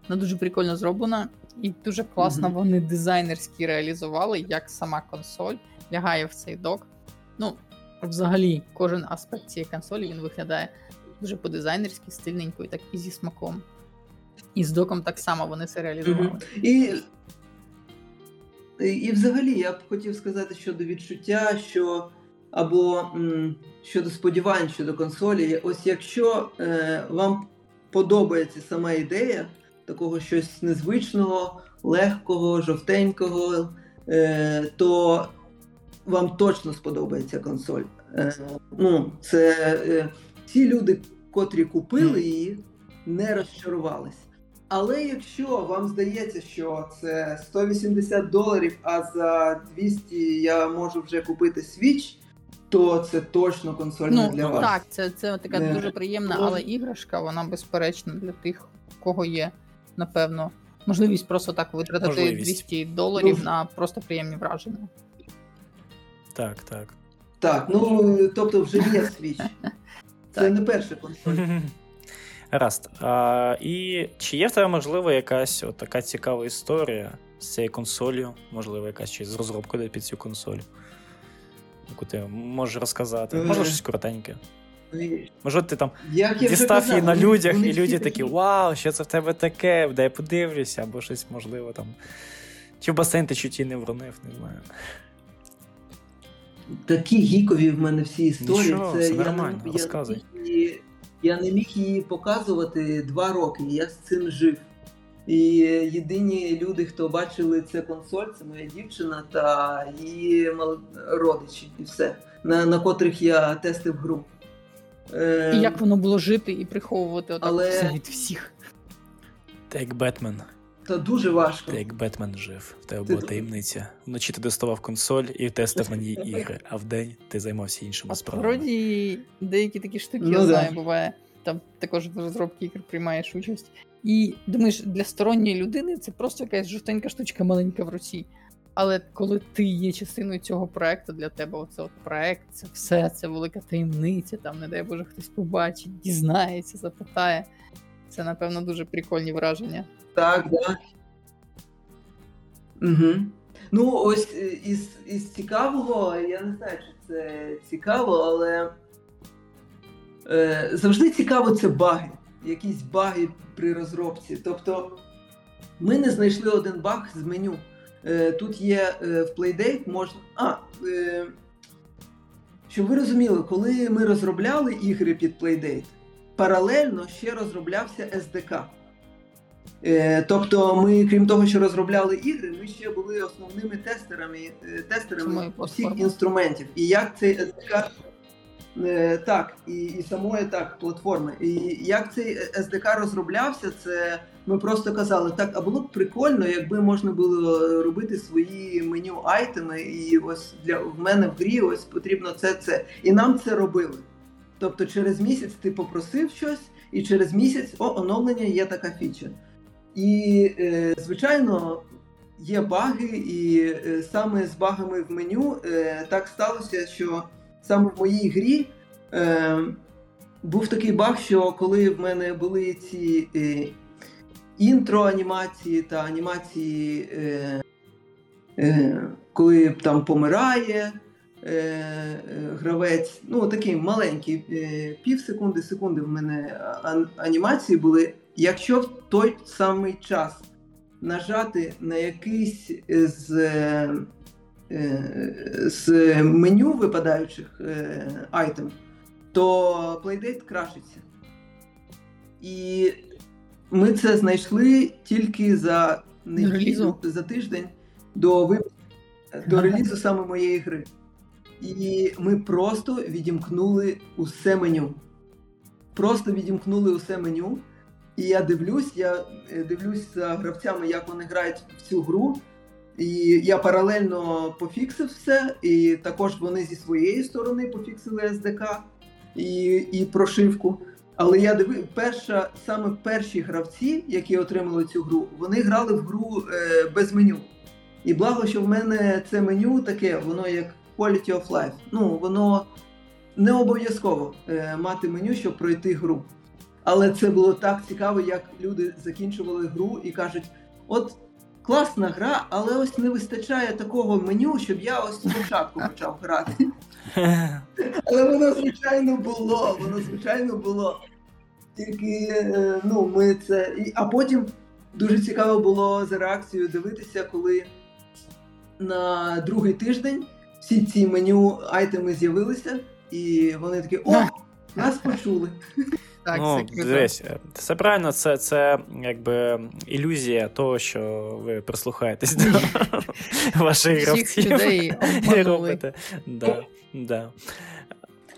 Вона дуже прикольно зроблена, і дуже класно Мгм. вони дизайнерськи реалізували, як сама консоль лягає в цей док. Ну, взагалі, кожен аспект цієї консолі він виглядає дуже по-дизайнерськи, стильненько і так і зі смаком. І з доком так само вони це реалізували. І, і, і взагалі я б хотів сказати щодо відчуття, що або м, щодо сподівань щодо консолі. Ось якщо е, вам подобається сама ідея такого щось незвичного, легкого, жовтенького, е, то вам точно сподобається консоль. Е, ну, це е, ті люди, котрі купили її, не розчарувались. Але якщо вам здається, що це 180 доларів, а за 200 я можу вже купити Switch, то це точно консоль Ну для вас. так, це, це така Е, дуже приємна, але іграшка, вона безперечно для тих, у кого є, напевно, можливість просто так витратити Можливість. 200 доларів Ну, на просто приємні враження. Так, так. Так, ну тобто вже є Switch. *laughs* Це не перша консоль. *laughs* Гаразд. А, і чи є в тебе, можливо, якась от така цікава історія з цією консолью? Можливо, якась щось з розробкою під цю консоль? Яку ти можеш розказати? Е. Може, щось коротеньке. Ну, Може, ти там Як я дістав казав, її на вони- людях, вони і всі люди такі: Вау, що це в тебе таке? Дай я подивлюся, або щось можливо там. Чи в басейн ти чуть її не вронив, не знаю. Такі гікові в мене всі історії. Нічого, це все я нормально, не, розказуй. Я, не міг її- я не міг її показувати два роки, я з цим жив. І єдині люди, хто бачили це консоль, це моя дівчина та її мал- родичі, і все, на, на котрих я тестив гру. Е, І як воно було жити і приховувати отак але- все від всіх. Ти як Бетмен. Та дуже важко. Ти як Бетмен жив. В тебе Ти- була таємниця. Вночі ти доставав консоль і тестив на ній *laughs* ігри, а вдень ти займався іншими А справами. вроді деякі такі штуки, Ну я да. буває. Там також в розробці ігр приймаєш участь. І думаєш, для сторонньої людини це просто якась жовтенька штучка маленька в руці. Але коли ти є частиною цього проекту, для тебе оце от проект, це все, це велика таємниця, там, не дай Боже, хтось побачить, дізнається, запитає. Це, напевно, дуже прикольні враження. Так, да. Угу. Ну, ось е, із, із цікавого, я не знаю, чи це цікаво, але е, завжди цікаво це баги. Якісь баги при розробці. Тобто ми не знайшли один баг з меню. Е, тут є е, в Playdate можна. А, е, щоб ви розуміли, коли ми розробляли ігри під Playdate, паралельно ще розроблявся SDK. Тобто, ми, крім того, що розробляли ігри, ми ще були основними тестерами, тестерами всіх інструментів. І як цей SDK, так, і, і самої так, платформи. І як цей SDK розроблявся, це ми просто казали, так, а було б прикольно, якби можна було робити свої меню айтеми, і ось для в мене в грі ось потрібно це, це. І нам це робили. Тобто через місяць ти попросив щось, і через місяць о, оновлення є така фіча. І, е, звичайно, є баги, і е, саме з багами в меню е, так сталося, що саме в моїй грі е, був такий баг, що коли в мене були ці е, інтро-анімації та анімації, е, е, коли там помирає е, гравець, ну такі маленькі, е, пів секунди, секунди в мене анімації були. Якщо в той самий час нажати на якийсь з, е, з меню випадаючих е, item, то Playdate крашиться. І ми це знайшли тільки за неділю, за тиждень до, вип- до релізу саме моєї гри. І ми просто відімкнули усе меню. Просто відімкнули усе меню. І я дивлюсь, я е, дивлюсь за гравцями, як вони грають в цю гру. І я паралельно пофіксив все, і також вони зі своєї сторони пофіксили SDK і, і прошивку. Але я дивив, перша, саме перші гравці, які отримали цю гру, вони грали в гру е, без меню. І благо, що в мене це меню таке, воно як quality of life. Ну, воно не обов'язково е, мати меню, щоб пройти гру. Але це було так цікаво, як люди закінчували гру і кажуть: от класна гра, але ось не вистачає такого меню, щоб я ось спочатку почав грати. *laughs* Але воно звичайно було, воно звичайно було. Тільки е, ну, ми це. А потім дуже цікаво було за реакцією дивитися, коли на другий тиждень всі ці меню айтеми з'явилися, і вони такі: о, *laughs* нас почули. Так, ну, це дивись, е, все правильно, це, це якби ілюзія того, що ви прислухаєтесь до *laughs* ваших гравців. і робите. Да, да.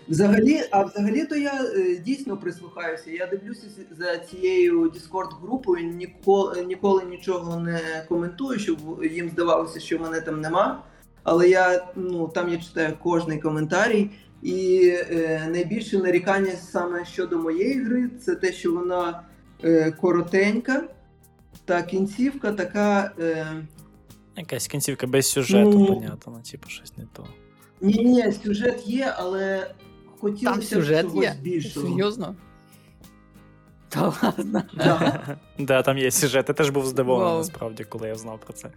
Взагалі, а взагалі-то я е, дійсно прислухаюся. Я дивлюся за цією Discord групою, ніколи, ніколи нічого не коментую, щоб їм здавалося, що мене там нема. Але я ну там я читаю кожний коментарій, і е, найбільше нарікання саме щодо моєї гри, це те, що вона е, коротенька, та кінцівка така. Е, Якась кінцівка без сюжету, Ну. понятно, ну, типу, щось не то. ні, ні, сюжет є, але хотілося Там б сюжет чогось є? більшого. Серйозно? Та ладно. Да. *laughs* Да, там є сюжет. Я теж був здивований, Вау. насправді, коли я знав про це.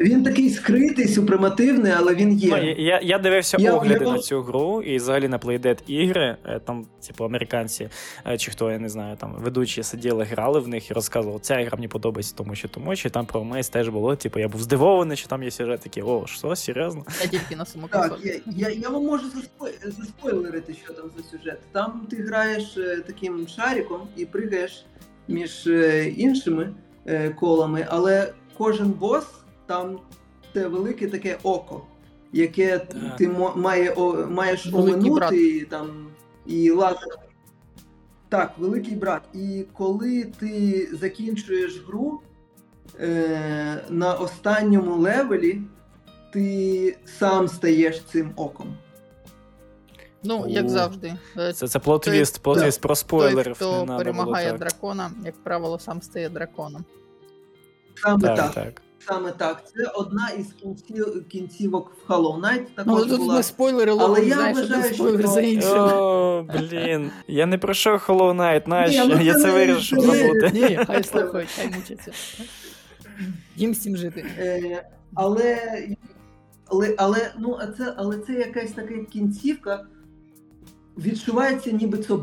Він такий скритий, супремативний, але він є. Ну, я, я, дивився Я- огляди я- на цю гру, і взагалі на Playdead ігри, е, там, типу, американці, е, чи хто, я не знаю, там ведучі сиділи, грали в них і розказували, ця гра мені подобається тому, що тому, що там про Мейс теж було. Типу, я був здивований, що там є сюжет такий, о, що, серйозно? Я тільки на саму Так, я, я, я вам можу заспойлерити, що там за сюжет. Там ти граєш е, таким шариком і пригаєш між іншими колами, але кожен бос там це велике таке око, яке Так. ти має, о, маєш Великий брат. оминути там і лазер. Так, великий брат. І коли ти закінчуєш гру е, на останньому левелі, ти сам стаєш цим оком. Ну, як завжди. Е, Це, це plot twist, plot twist про Той, спойлерів. хто перемагає було так. дракона, як правило, сам стає драконом. Саме Так, так, так. Саме так. Це одна із кінців, кінцівок в Hollow Knight Ну, тут була. ми спойлери Але я вважаю, один спойлер за іншим. О, блін. Я не пройшов Hollow Knight, нащо? ну Я це вирішив, щоб забути. Ні, хай слухають, хай мучаться. Їм з цим жити. Е, але, але, але, ну, а це, але це якась така кінцівка. Відчувається, ніби це,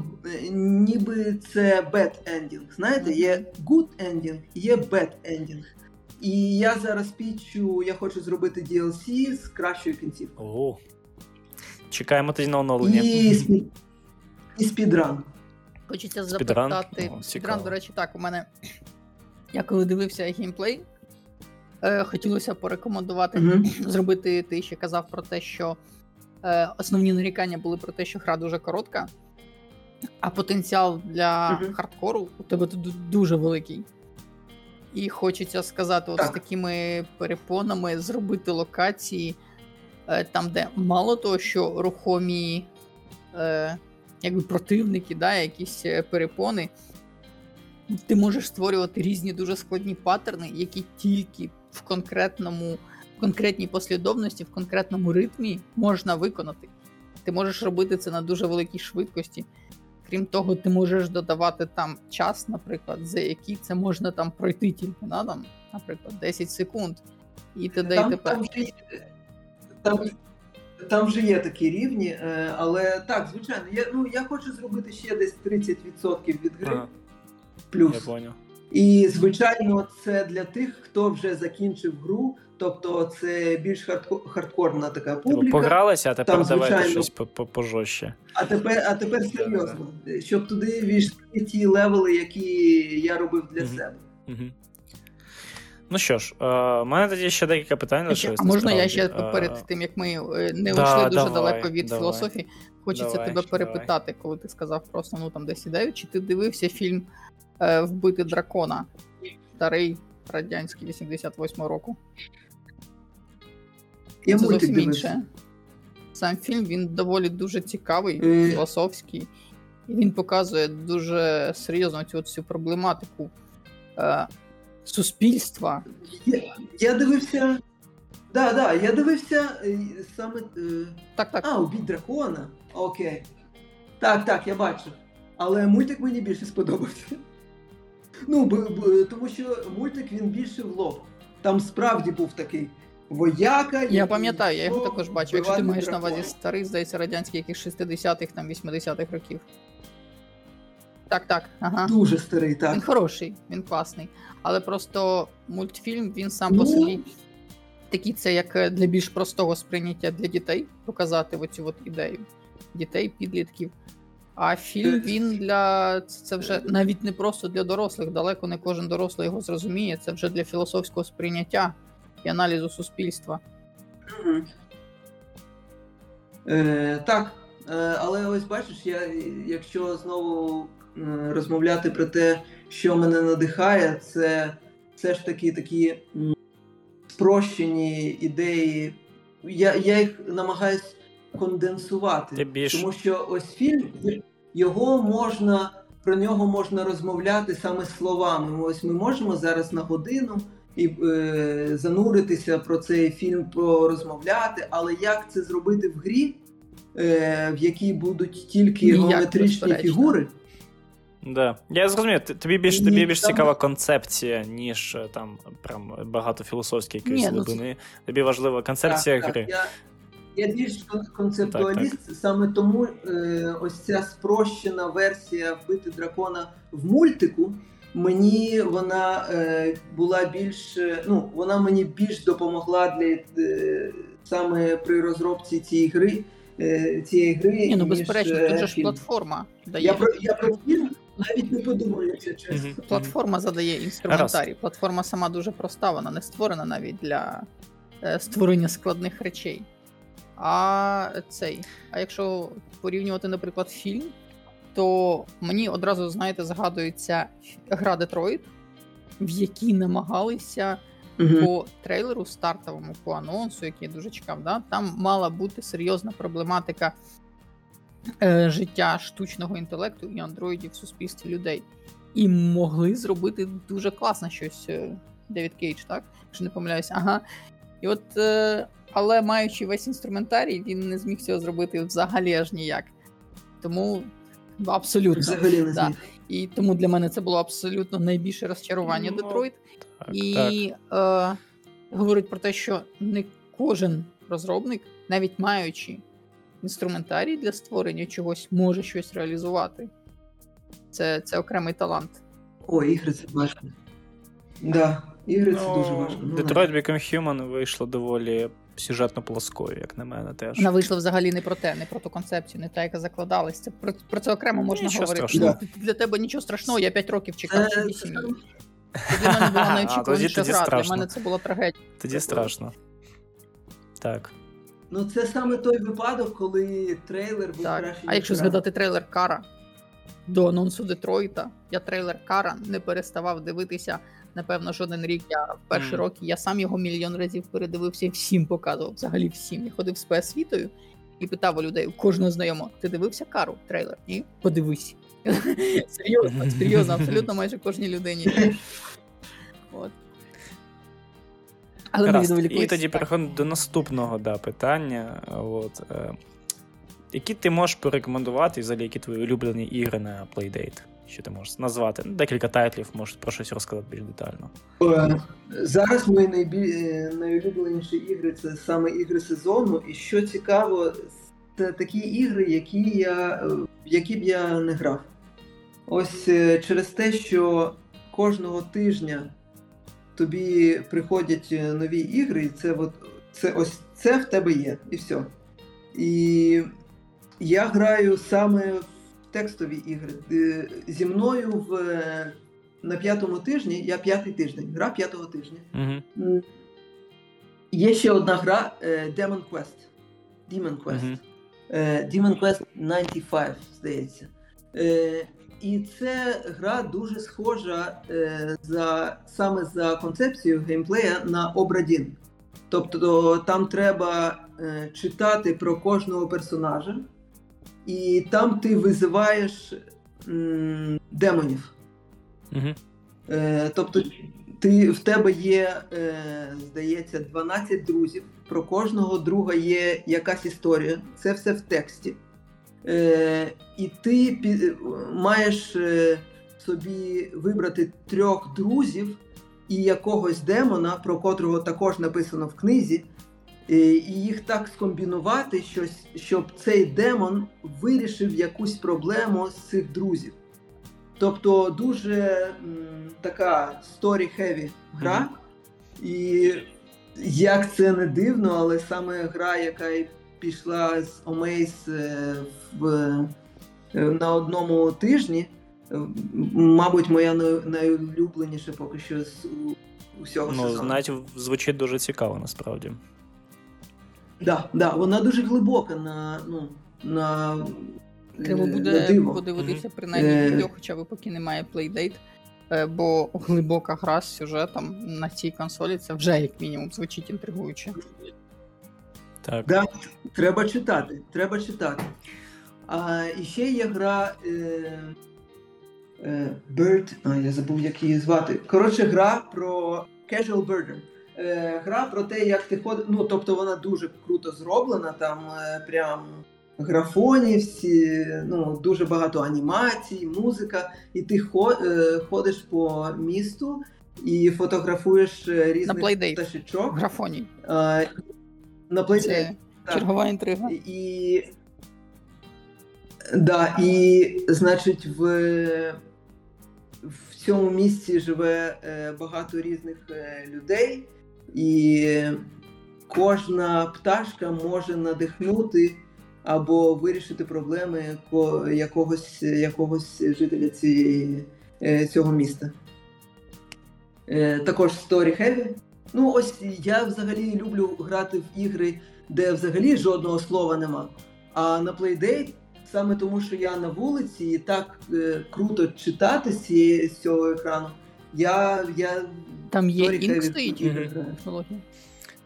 ніби це bad ending. Знаєте, є good ending, є bad ending. І я зараз пічу, я хочу зробити DLC з кращою кінцівкою. О. Чекаємо тоді на оновлення. І, спід, і speedrun. Хочеться Speedrun? запитати. О, speedrun, до речі, так, у мене. Я коли дивився геймплей, е, хотілося порекомендувати Мгм. зробити. Ти ще казав про те, що е, основні нарікання були про те, що гра дуже коротка, а потенціал для Мгм. хардкору у тебе тут дуже великий. І хочеться сказати, от з такими перепонами зробити локації, е, там, де мало того, що рухомі е, якби противники, да, якісь е, перепони. Ти можеш створювати різні дуже складні паттерни, які тільки в конкретному, в конкретній послідовності, в конкретному ритмі можна виконати. Ти можеш робити це на дуже великій швидкості. Крім того, ти можеш додавати там час, наприклад, за який це можна там пройти тільки на там, наприклад, 10 секунд. І т.д. і Там, т.п. там, вже, є- там, там вже є такі рівні, е, але так, звичайно, я, ну, я хочу зробити ще десь 30% від гри. Ага, плюс. я. І, звичайно, це для тих, хто вже закінчив гру, тобто це більш хардкорна така Типу, публіка. погралися, а тепер Там, давайте щось по- по- А тепер, а тепер серйозно, щоб туди війшли ті левели, які я робив для Мгм. себе. Ну що ж, е, у мене тоді ще декілька питань лишилось. А можна я ще Е, перед тим, як ми е, не Да, уйшли дуже давай, далеко від давай. філософії, хочеться Давай, тебе давай. перепитати, коли ти сказав про основну там 10 чи ти дивився фільм е, Вбити дракона, старий радянський 88 року. Я Це мультик зовсім дивився. інше. Сам фільм він доволі дуже цікавий, Е. філософський, і він показує дуже серйозно цю, цю проблематику е, суспільства. Я, я дивився. Да, да, я дивився е, саме. е, Так, так. А, убіть дракона. Окей. Так, так, я бачив. Але мультик мені більше сподобався. Ну, б, б, тому що мультик він більше в лоб. Там справді був такий вояка. Я пам'ятаю, я його також бачив. Якщо ти маєш на увазі старий, здається, радянський яких 60-х, там 80-х років. Так, так. Ага. Дуже старий, Він хороший, він класний. Але просто мультфільм він сам Ну. по собі такий, це як е, для більш простого сприйняття для дітей, показати оцю от ідею дітей, підлітків. А фільм Е. він для це це вже навіть не просто для дорослих, далеко не кожен дорослий його зрозуміє. Це вже для філософського сприйняття і аналізу суспільства. Е, так, е, але ось бачиш, я, якщо знову е, розмовляти про те, що мене надихає, це все ж таки такі м, спрощені ідеї. Я, я їх намагаюсь конденсувати. Ти більш- Тому що ось фільм, його можна, про нього можна розмовляти саме словами. Ось ми можемо зараз на годину і е, зануритися про цей фільм, порозмовляти, але як це зробити в грі, е, в якій будуть тільки Ніяк, геометричні фігури? Да. Я зрозумів, тобі більш тобі більш цікава концепція, ніж е, там прям багато філософської якоїсь ну, глибини. Тобі важлива концепція Так, гри. так, я, я більш кон- концептуаліст, саме тому е, ось ця спрощена версія вбити дракона в мультику. Мені вона е, була більш е, ну вона мені більш допомогла для е, саме при розробці цієї гри. Е, цієї гри Ні, ну безперечно, е, тут же ж фільм. платформа дає. Я про я про фільм навіть не подумав, якщо чесно. Мгм. Платформа задає інструментарій. Платформа сама дуже проста, вона не створена навіть для е, створення складних речей. А цей. А якщо порівнювати, наприклад, фільм, то мені одразу, знаєте, згадується гра Детройт, в якій намагалися Мгм. по трейлеру стартовому, по анонсу, який я дуже чекав, да, там мала бути серйозна проблематика е, життя штучного інтелекту і андроїдів в суспільстві людей. І могли зробити дуже класно щось е, Девід Кейдж, так? Якщо не помиляюсь, ага. І от, е, але маючи весь інструментарій, він не зміг цього зробити взагалі аж ніяк. Тому абсолютно. Взагалі не Да. І тому для мене це було абсолютно найбільше розчарування Ну, Детройт. Так, так. І е, говорить про те, що не кожен розробник, навіть маючи інструментарій для створення чогось, може щось реалізувати. Це, це окремий талант. О, ігри це важко. Да, ігри це дуже важко. Ну, Detroit Become Human вийшло доволі сюжетно плоскою, як на мене теж. Вона вийшла взагалі не про те, не про ту концепцію, не та, яка закладалась. Це про, про це окремо можна Нічого говорити. страшного. Ну, Для тебе нічого страшного, я 5 років чекав Це- чи це 8 саме- Тоді в мене була *laughs* найочікуваніша гра. Для мене це була трагедія. Тоді страшно. Так. Ну, це саме той випадок, коли трейлер був Так. кращий. А якщо згадати трейлер Кара до анонсу Детройта, я трейлер Кара не переставав дивитися, напевно, жоден рік. Я в перші Мгм. роки я сам його мільйон разів передивився і всім показував. Взагалі всім. Я ходив з PS-світою і питав у людей, у кожного знайомого, ти дивився Кару трейлер? Ні? Подивись. *laughs* серйозно, серйозно, абсолютно майже кожній людині. От. Але ми І тоді переходимо до наступного да, питання. От, е, які ти можеш порекомендувати, взагалі, які твої улюблені ігри на Playdate? Що ти можеш назвати? Ну, Декілька тайтлів, можеш про щось розказати більш детально. Е, Зараз мої найбіль... е, найулюбленіші ігри це саме ігри сезону. І що цікаво, це такі ігри, які я, е, в які б я не грав. Ось через те, що кожного тижня тобі приходять нові ігри, і це от це ось це в тебе є, і все. І я граю саме в текстові ігри. Е, Зі мною в, е, на п'ятому тижні, я п'ятий тиждень, гра п'ятого тижня. М, Є ще одна гра е, Demon Quest. Demon Quest. Е, Demon Quest 95, здається. І це гра дуже схожа за, саме за концепцією геймплея на Обрадін. Тобто там треба читати про кожного персонажа, і там ти визиваєш м, демонів. Угу. Е, тобто, ти, в тебе є, е, здається, 12 друзів. Про кожного друга є якась історія. Це все в тексті. Е, і ти пі- маєш е, собі вибрати трьох друзів і якогось демона, про котрого також написано в книзі, і їх так скомбінувати, щось, щоб цей демон вирішив якусь проблему з цих друзів. Тобто дуже м, така story-heavy гра. І як це не дивно, але саме гра, яка пішла з е, в, е, на одному тижні, е, мабуть, моя найулюбленіша поки що з усього Ну, сезону. навіть звучить дуже цікаво, насправді. Да, да, вона дуже глибока на, ну, на, Треба е, на буде диво. подивитися принаймні Е. відео, хоча б поки немає плейдейт. Е, Бо глибока гра з сюжетом на цій консолі це вже як мінімум звучить інтригуюче. Так. Да, треба читати, треба читати. А і ще є гра е, е, Bird, а я забув, як її звати. Коротше, гра про Casual Burger. Е, гра про те, як ти ходиш. Ну, тобто вона дуже круто зроблена, там е, прям графоні всі, ну, дуже багато анімацій, музика, і ти хо, е, ходиш по місту і фотографуєш е, різних пташечок. Графоній. Е, на так. чергова інтрига. І. Да, і, значить, в, в цьому місці живе е, багато різних е, людей, і кожна пташка може надихнути або вирішити проблеми якогось, якогось жителя цієї, е, цього міста. Е, також Story Heavy. Ну, ось я взагалі люблю грати в ігри, де взагалі жодного слова нема. А на Playdate, саме тому, що я на вулиці і так е, круто читати з цього екрану, я, я Там є інк стоїть технологія.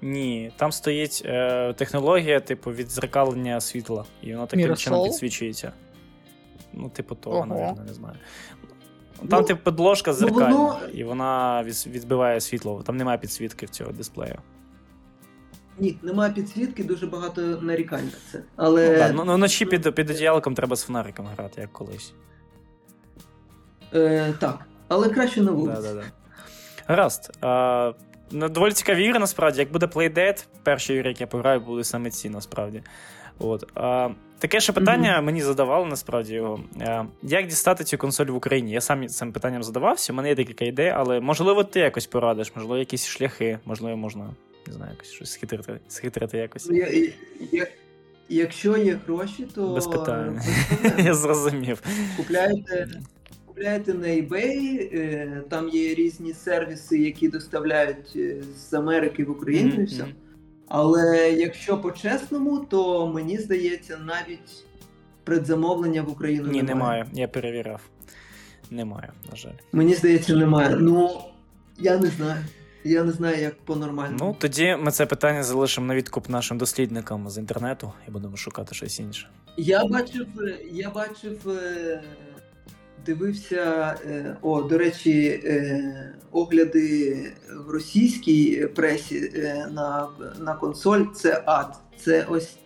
Ні, там стоїть е, технологія, типу, відзеркалення світла, і воно таким Mirror чином Soul? підсвічується. Ну, типу, того, Ого. напевно, не знаю. Там, Ну, типу, подложка ну, зеркальна, воно- і вона відбиває світло. Там немає підсвітки в цього дисплею. Ні, немає підсвітки, дуже багато нарікань на це. Але Ну, так, ну, ну, вночі під, під одіялком треба з фонариком грати, як колись. е, так. Але краще на вулиці. Да, да, да. Гаразд. А, ну, доволі цікаві ігри, насправді. Як буде Playdate, перші ігри, які я пограю, будуть саме ці, насправді. От. А, таке ще питання мені задавали, насправді його. А, як дістати цю консоль в Україні? Я сам цим питанням задавався, у мене є декілька ідей, але можливо ти якось порадиш, можливо, якісь шляхи, можливо, можна, не знаю, якось щось схитрити, схитрити якось. Ну, я, я, якщо є гроші, то Без питань. *laughs* Я зрозумів. купляєте, купляєте на eBay, е, там є різні сервіси, які доставляють е, з Америки в Україну і все. Але якщо по-чесному, то мені здається, навіть предзамовлення в Україну Ні, немає. немає. Я перевіряв. Немає, на жаль. Мені здається, немає. Ну я не знаю. Я не знаю, як по-нормальному. Ну, тоді ми це питання залишимо на відкуп нашим дослідникам з інтернету і будемо шукати щось інше. Я бачив, я бачив, е, дивився, е, о, до речі, е, огляди в російській пресі е, на, на консоль це ад. Це ось,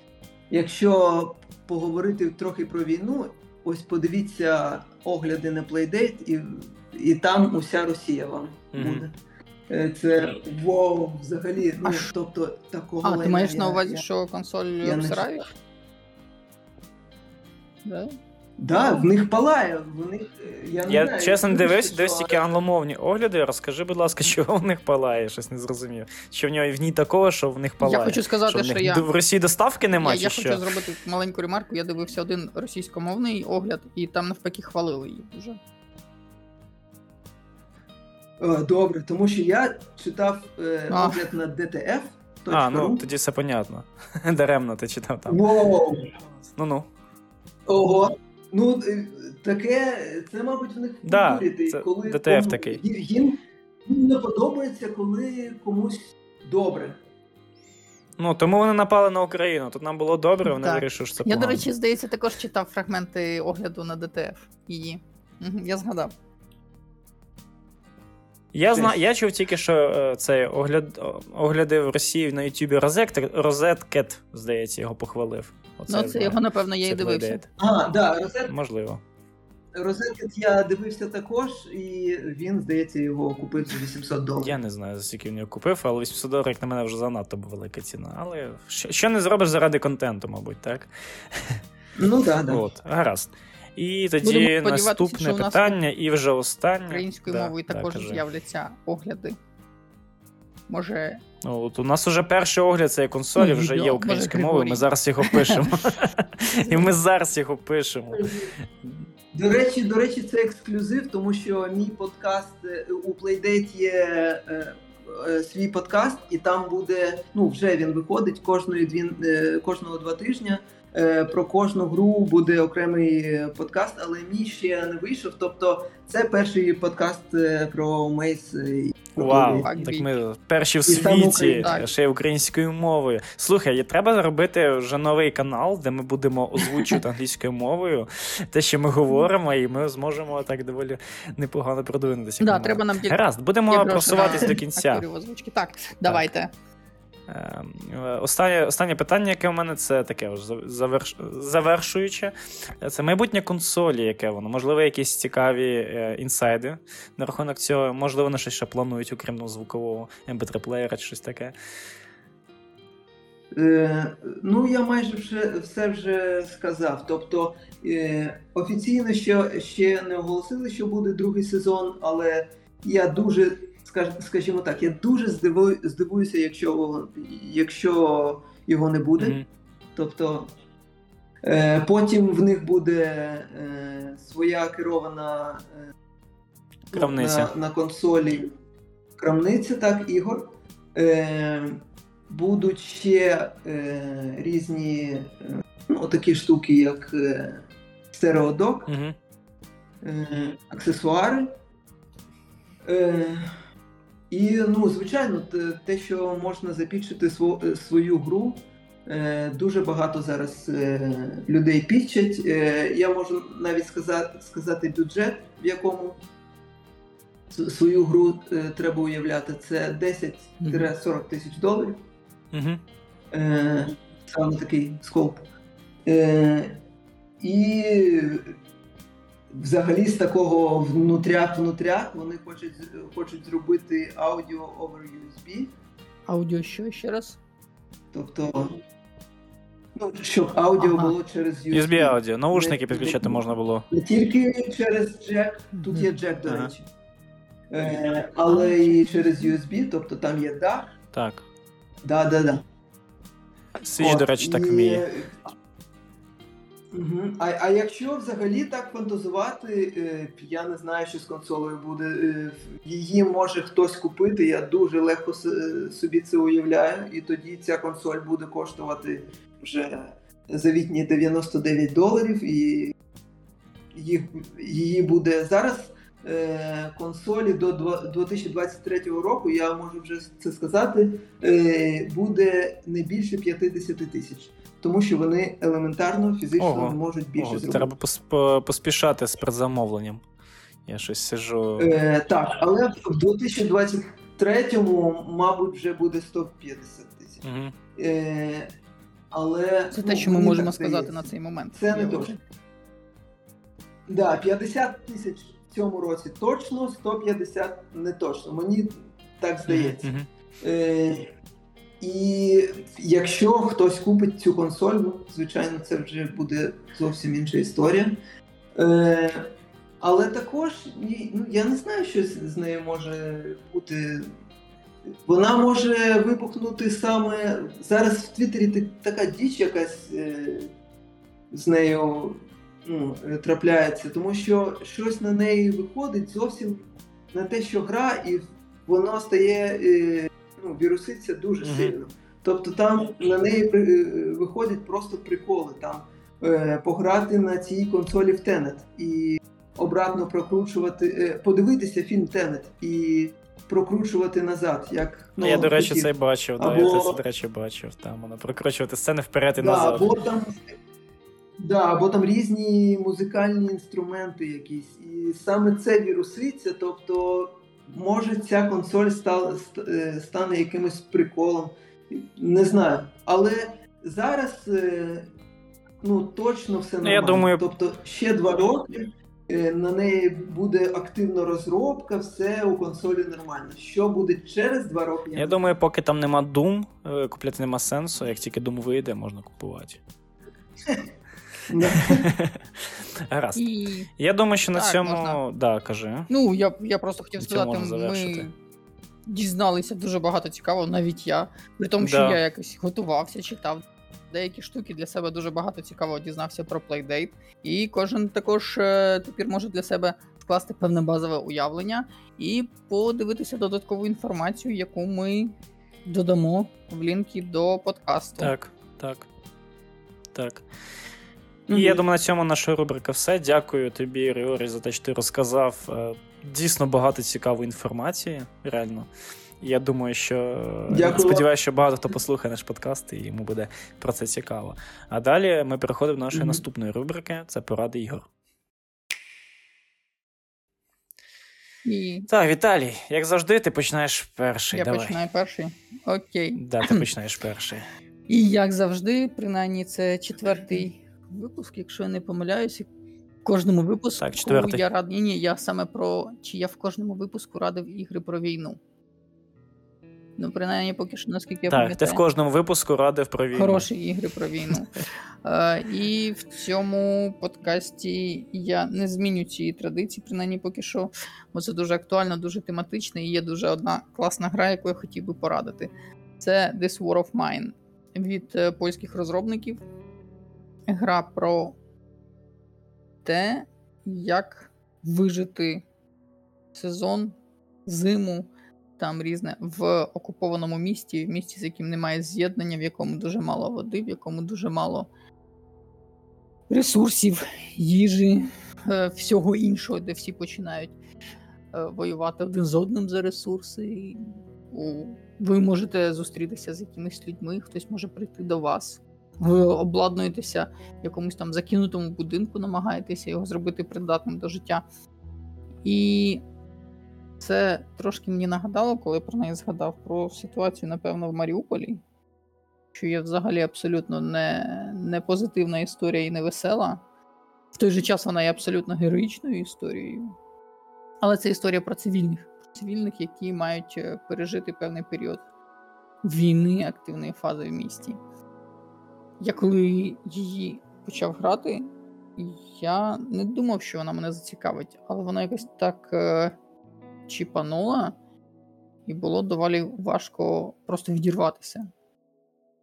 якщо поговорити трохи про війну, ось подивіться огляди на Playdate, і, і там уся Росія вам буде. Це вау, взагалі, ну А тобто такого. А, ти маєш я- на увазі, я- що консоль обсирають? Да? Да, в них палає, в них. е, Я, не Я знаю, чесно я дивився, що- тільки англомовні огляди. Розкажи, будь ласка, *laughs* чого в них палає, щось не зрозумів. Що в нього в ній такого, що в них палає. Я хочу сказати, що в що, я, в Росії доставки немає, я чи хочу що? зробити маленьку ремарку. Я дивився один російськомовний огляд, і там навпаки хвалили її дуже. Е, Добре, тому що я читав е, огляд на DTF. А, ну тоді все понятно. *laughs* Даремно ти читав там. Воу! Ну-ну. Ого. Ну, е, таке, це, мабуть, в них в Да, культурі, це коли кому- такий. Їм, їм не подобається, коли комусь добре. Ну, тому вони напали на Україну. Тут нам було добре, вони вирішили, що це Я, погано. до речі, здається, також читав фрагменти огляду на DTF її. Я згадав. Я знаю, я чув тільки, що е, цей огляд, огляди в Росії на Ютубі RedСет, RedHead, здається, його похвалив. Оце ну, це його, напевно, я і дивився. А, да, розет, Можливо. розеткет я дивився також, і він, здається, його купив за 800 доларів. Я не знаю, за скільки він його купив, але 800 доларів, як на мене, вже занадто велика ціна. Але що, що не зробиш заради контенту, мабуть, так? Ну так, да, да. От, гаразд. І тоді наступне питання, і вже останнє. Українською да, мовою також кажи. з'являться огляди. Може. Ну, от У нас вже перший огляд цієї консолі вже є українською мовою, ми зараз їх опишемо. *laughs* І ми зараз їх опишемо. До речі, до речі, це ексклюзив, тому що мій подкаст е, у Playdate є е, е, свій подкаст, і там буде, ну вже він виходить кожної дві, кожного два тижні. Е, про кожну гру буде окремий подкаст, але мій ще не вийшов. Тобто, це перший подкаст про Мейс. Вау, так ми перші в світі, ще й українською мовою. Слухай, треба зробити вже новий канал, де ми будемо озвучувати англійською мовою те, що ми говоримо, і ми зможемо так доволі непогано продвинутися. Да, треба нам Гаразд, будемо просуватись до *laughs* кінця. Так, давайте. Ем, останнє останнє питання, яке у мене, це таке заверш... завершуюче. Це майбутнє консолі, яке воно. Можливо, якісь цікаві е, інсайди на рахунок цього. Можливо, вони щось ще планують, окрім ну, звукового mp3 плеєра чи щось таке. Е, Ну, я майже вже все вже сказав. Тобто е, офіційно ще, ще не оголосили, що буде другий сезон, але я дуже скажімо так, я дуже здивую, здивуюся, якщо якщо його не буде. Mm-hmm. Тобто е, потім в них буде е, своя керована е, крамниця. На, на консолі крамниця, так, ігор. Е, Будуть ще е, різні е, ну, такі штуки, як е, стереодок, mm-hmm. е, аксесуари. Е, і, ну, звичайно, те, що можна запічити е, свою гру, е, дуже багато зараз е, людей пічать. Я можу навіть сказати сказати бюджет, в якому свою гру треба уявляти. Це 10-40 тисяч доларів. Саме такий скоп. І Взагалі, з такого внутряк-внутряк вони хочуть хочуть зробити аудіо over USB. Аудіо що ще раз? Тобто, ну, щоб аудіо ага. було через USB. USB аудіо. Наушники підключати можна було. Не тільки через джек, тут є джек, до речі. Е, але і через USB, тобто там є дах. Так. Да, да, да. Свіч, до речі, так вміє. Угу. А а якщо взагалі так фантазувати, е, я не знаю, що з консолею буде. Е, її може хтось купити, я дуже легко собі це уявляю, і тоді ця консоль буде коштувати вже завітні 99 доларів, і їх, її буде зараз. Е, консолі до 2023 року, я можу вже це сказати, буде не більше 50 тисяч тому що вони елементарно фізично Ого. не можуть більше Ого, зробити. Треба поспішати з предзамовленням. Я щось сижу. Е, Так, але в 2023-му, мабуть, вже буде 150 тисяч. Угу. Е, але Це те, ну, що ми можемо сказати на цей момент. Це не точно. Так, да, 50 тисяч в цьому році точно, 150 не точно. Мені так здається. Е, і якщо хтось купить цю консоль, ну, звичайно, це вже буде зовсім інша історія. Е, Але також ну, я не знаю, що з нею може бути. Вона може вибухнути саме. Зараз в Твіттері така діч якась е, з нею ну, трапляється, тому що щось на неї виходить зовсім не те, що гра, і воно стає. Е, ну, віруситься дуже mm-hmm. сильно. Тобто там на неї е, виходять просто приколи. Там е, пограти на цій консолі в Тенет і обратно прокручувати, е, подивитися фільм Тенет і прокручувати назад. як ну, Я, до речі, це бачив. Або... Да, я це, до речі, бачив. Там воно прокручувати сцени вперед і да, назад. Або там, да, або там різні музикальні інструменти якісь. І саме це віруситься. тобто може ця консоль е, стане якимось приколом. Не знаю. Але зараз е, ну, точно все нормально. Я думаю... Тобто ще два роки. Е, на неї буде активна розробка, все у консолі нормально. Що буде через два роки? Я, я думаю, поки там нема Doom, купляти нема сенсу. Як тільки Doom вийде, можна купувати. *laughs* *laughs* Гаразд. І... Я думаю, що на Так, цьому. можна. Да, кажи. Ну, я, я просто хотів сказати, ми дізналися дуже багато цікавого, навіть я. При тому, що Да. я якось готувався, читав деякі штуки для себе дуже багато цікавого дізнався про Playdate. І кожен також е, тепер може для себе скласти певне базове уявлення і подивитися додаткову інформацію, яку ми додамо в лінки до подкасту. Так, так. Так. І я думаю, на цьому наша рубрика все. Дякую тобі, Ріорі, за те, що ти розказав е, дійсно багато цікавої інформації. Реально. Я думаю, що Дякую. сподіваюся, що багато хто послухає наш подкаст і йому буде про це цікаво. А далі ми переходимо до нашої Мгм. наступної рубрики це поради ігор. І Так, Віталій, як завжди, ти починаєш перший. я Давай. починаю перший. Окей. Да, ти починаєш перший. І як завжди, принаймні, це четвертий випуск, якщо я не помиляюся. В кожному випуску Так, четвертий. я рад. Ні, ні, я саме про чи я в кожному випуску радив ігри про війну. Ну, принаймні, поки що, наскільки я так, ти в кожному випуску радив про війну. Хороші ігри про війну. *laughs* Е, і в цьому подкасті я не зміню цієї традиції, принаймні поки що, бо це дуже актуально, дуже тематично, і є дуже одна класна гра, яку я хотів би порадити. Це This War of Mine від е, польських розробників. Гра про те, як вижити сезон, зиму, там різне в окупованому місті, в місті, з яким немає з'єднання, в якому дуже мало води, в якому дуже мало ресурсів, їжі, е, всього іншого, де всі починають е, воювати один з одним за ресурси. Ви можете зустрітися з якимись людьми, хтось може прийти до вас. Ви обладнуєтеся в якомусь там закинутому будинку, намагаєтеся його зробити придатним до життя. І це трошки мені нагадало, коли про неї згадав про ситуацію, напевно, в Маріуполі, що є взагалі абсолютно не, не позитивна історія і не весела. В той же час вона є абсолютно героїчною історією. Але це історія про цивільних, про цивільних, які мають е, пережити певний період війни, активної фази в місті. Я коли її почав грати, я не думав, що вона мене зацікавить, але вона якось так е, чіпанула, і було доволі важко просто відірватися.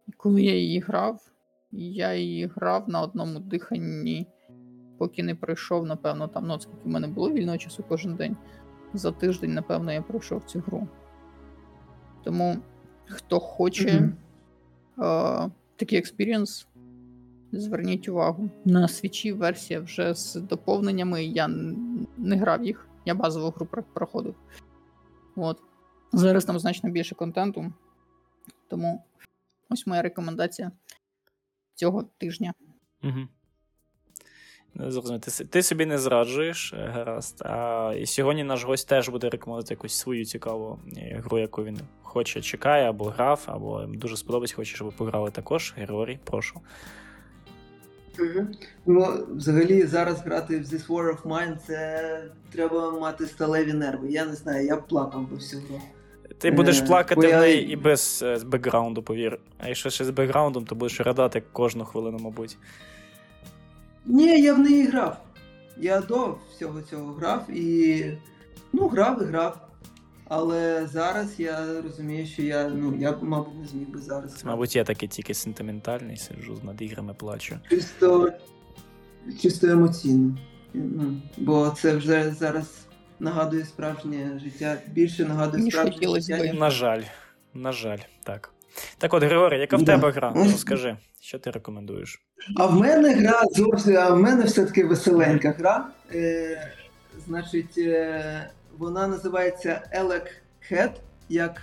І коли я її грав, я її грав на одному диханні, поки не пройшов, напевно, там, ну, скільки в мене було вільного часу кожен день. За тиждень, напевно, я пройшов цю гру. Тому, хто хоче Мгм. е, такий experience, зверніть увагу. На Switch-і версія вже з доповненнями. Я не грав їх, я базову гру проходив. От. Зараз там значно більше контенту. Тому ось моя рекомендація цього тижня. Угу. Зрозуміло. Ти, ти собі не зраджуєш, е, гаразд. А і сьогодні наш гость теж буде рекомендувати якусь свою цікаву е, гру, яку він хоче, чекає, або грав, або дуже сподобається, хоче, щоб ви пограли також. Григорій, прошу. Ну, взагалі, зараз грати в This War of Mine це треба мати сталеві нерви. Я не знаю, я б плакав би всю гру. Ти будеш Е, плакати в я- неї і без бекграунду, повір. А якщо ще з бекграундом, то будеш радати кожну хвилину, мабуть. Ні, я в неї грав. Я до всього цього грав і. Ну, грав і грав. Але зараз я розумію, що я, ну, я мабуть, не зміг би зараз. Це, мабуть, я такий тільки сентиментальний, сиджу над іграми, плачу. Чисто, чисто емоційно. Ну, бо це вже зараз нагадує справжнє життя. Більше нагадує справжнє життя. На жаль, на жаль, так. Так от, Григорій, яка в Да. тебе гра? Розкажи, що ти рекомендуєш? А в мене гра зовсім, а в мене все-таки веселенька гра. Е, значить, е, вона називається Elec Head, як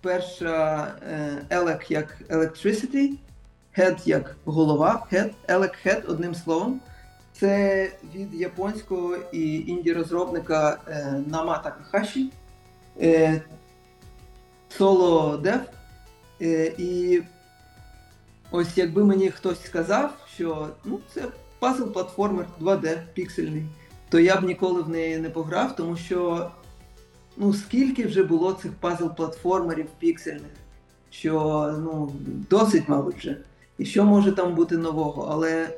перша е, Elec як Electricity, Head як голова, Head, Elec Head одним словом. Це від японського і інді-розробника е, Нама Такахаші. Е, соло дев. Е, і Ось якби мені хтось сказав, що ну, це пазл-платформер 2D піксельний, то я б ніколи в неї не пограв, тому що ну, скільки вже було цих пазл-платформерів піксельних, що ну, досить, мабуть, вже. І що може там бути нового? Але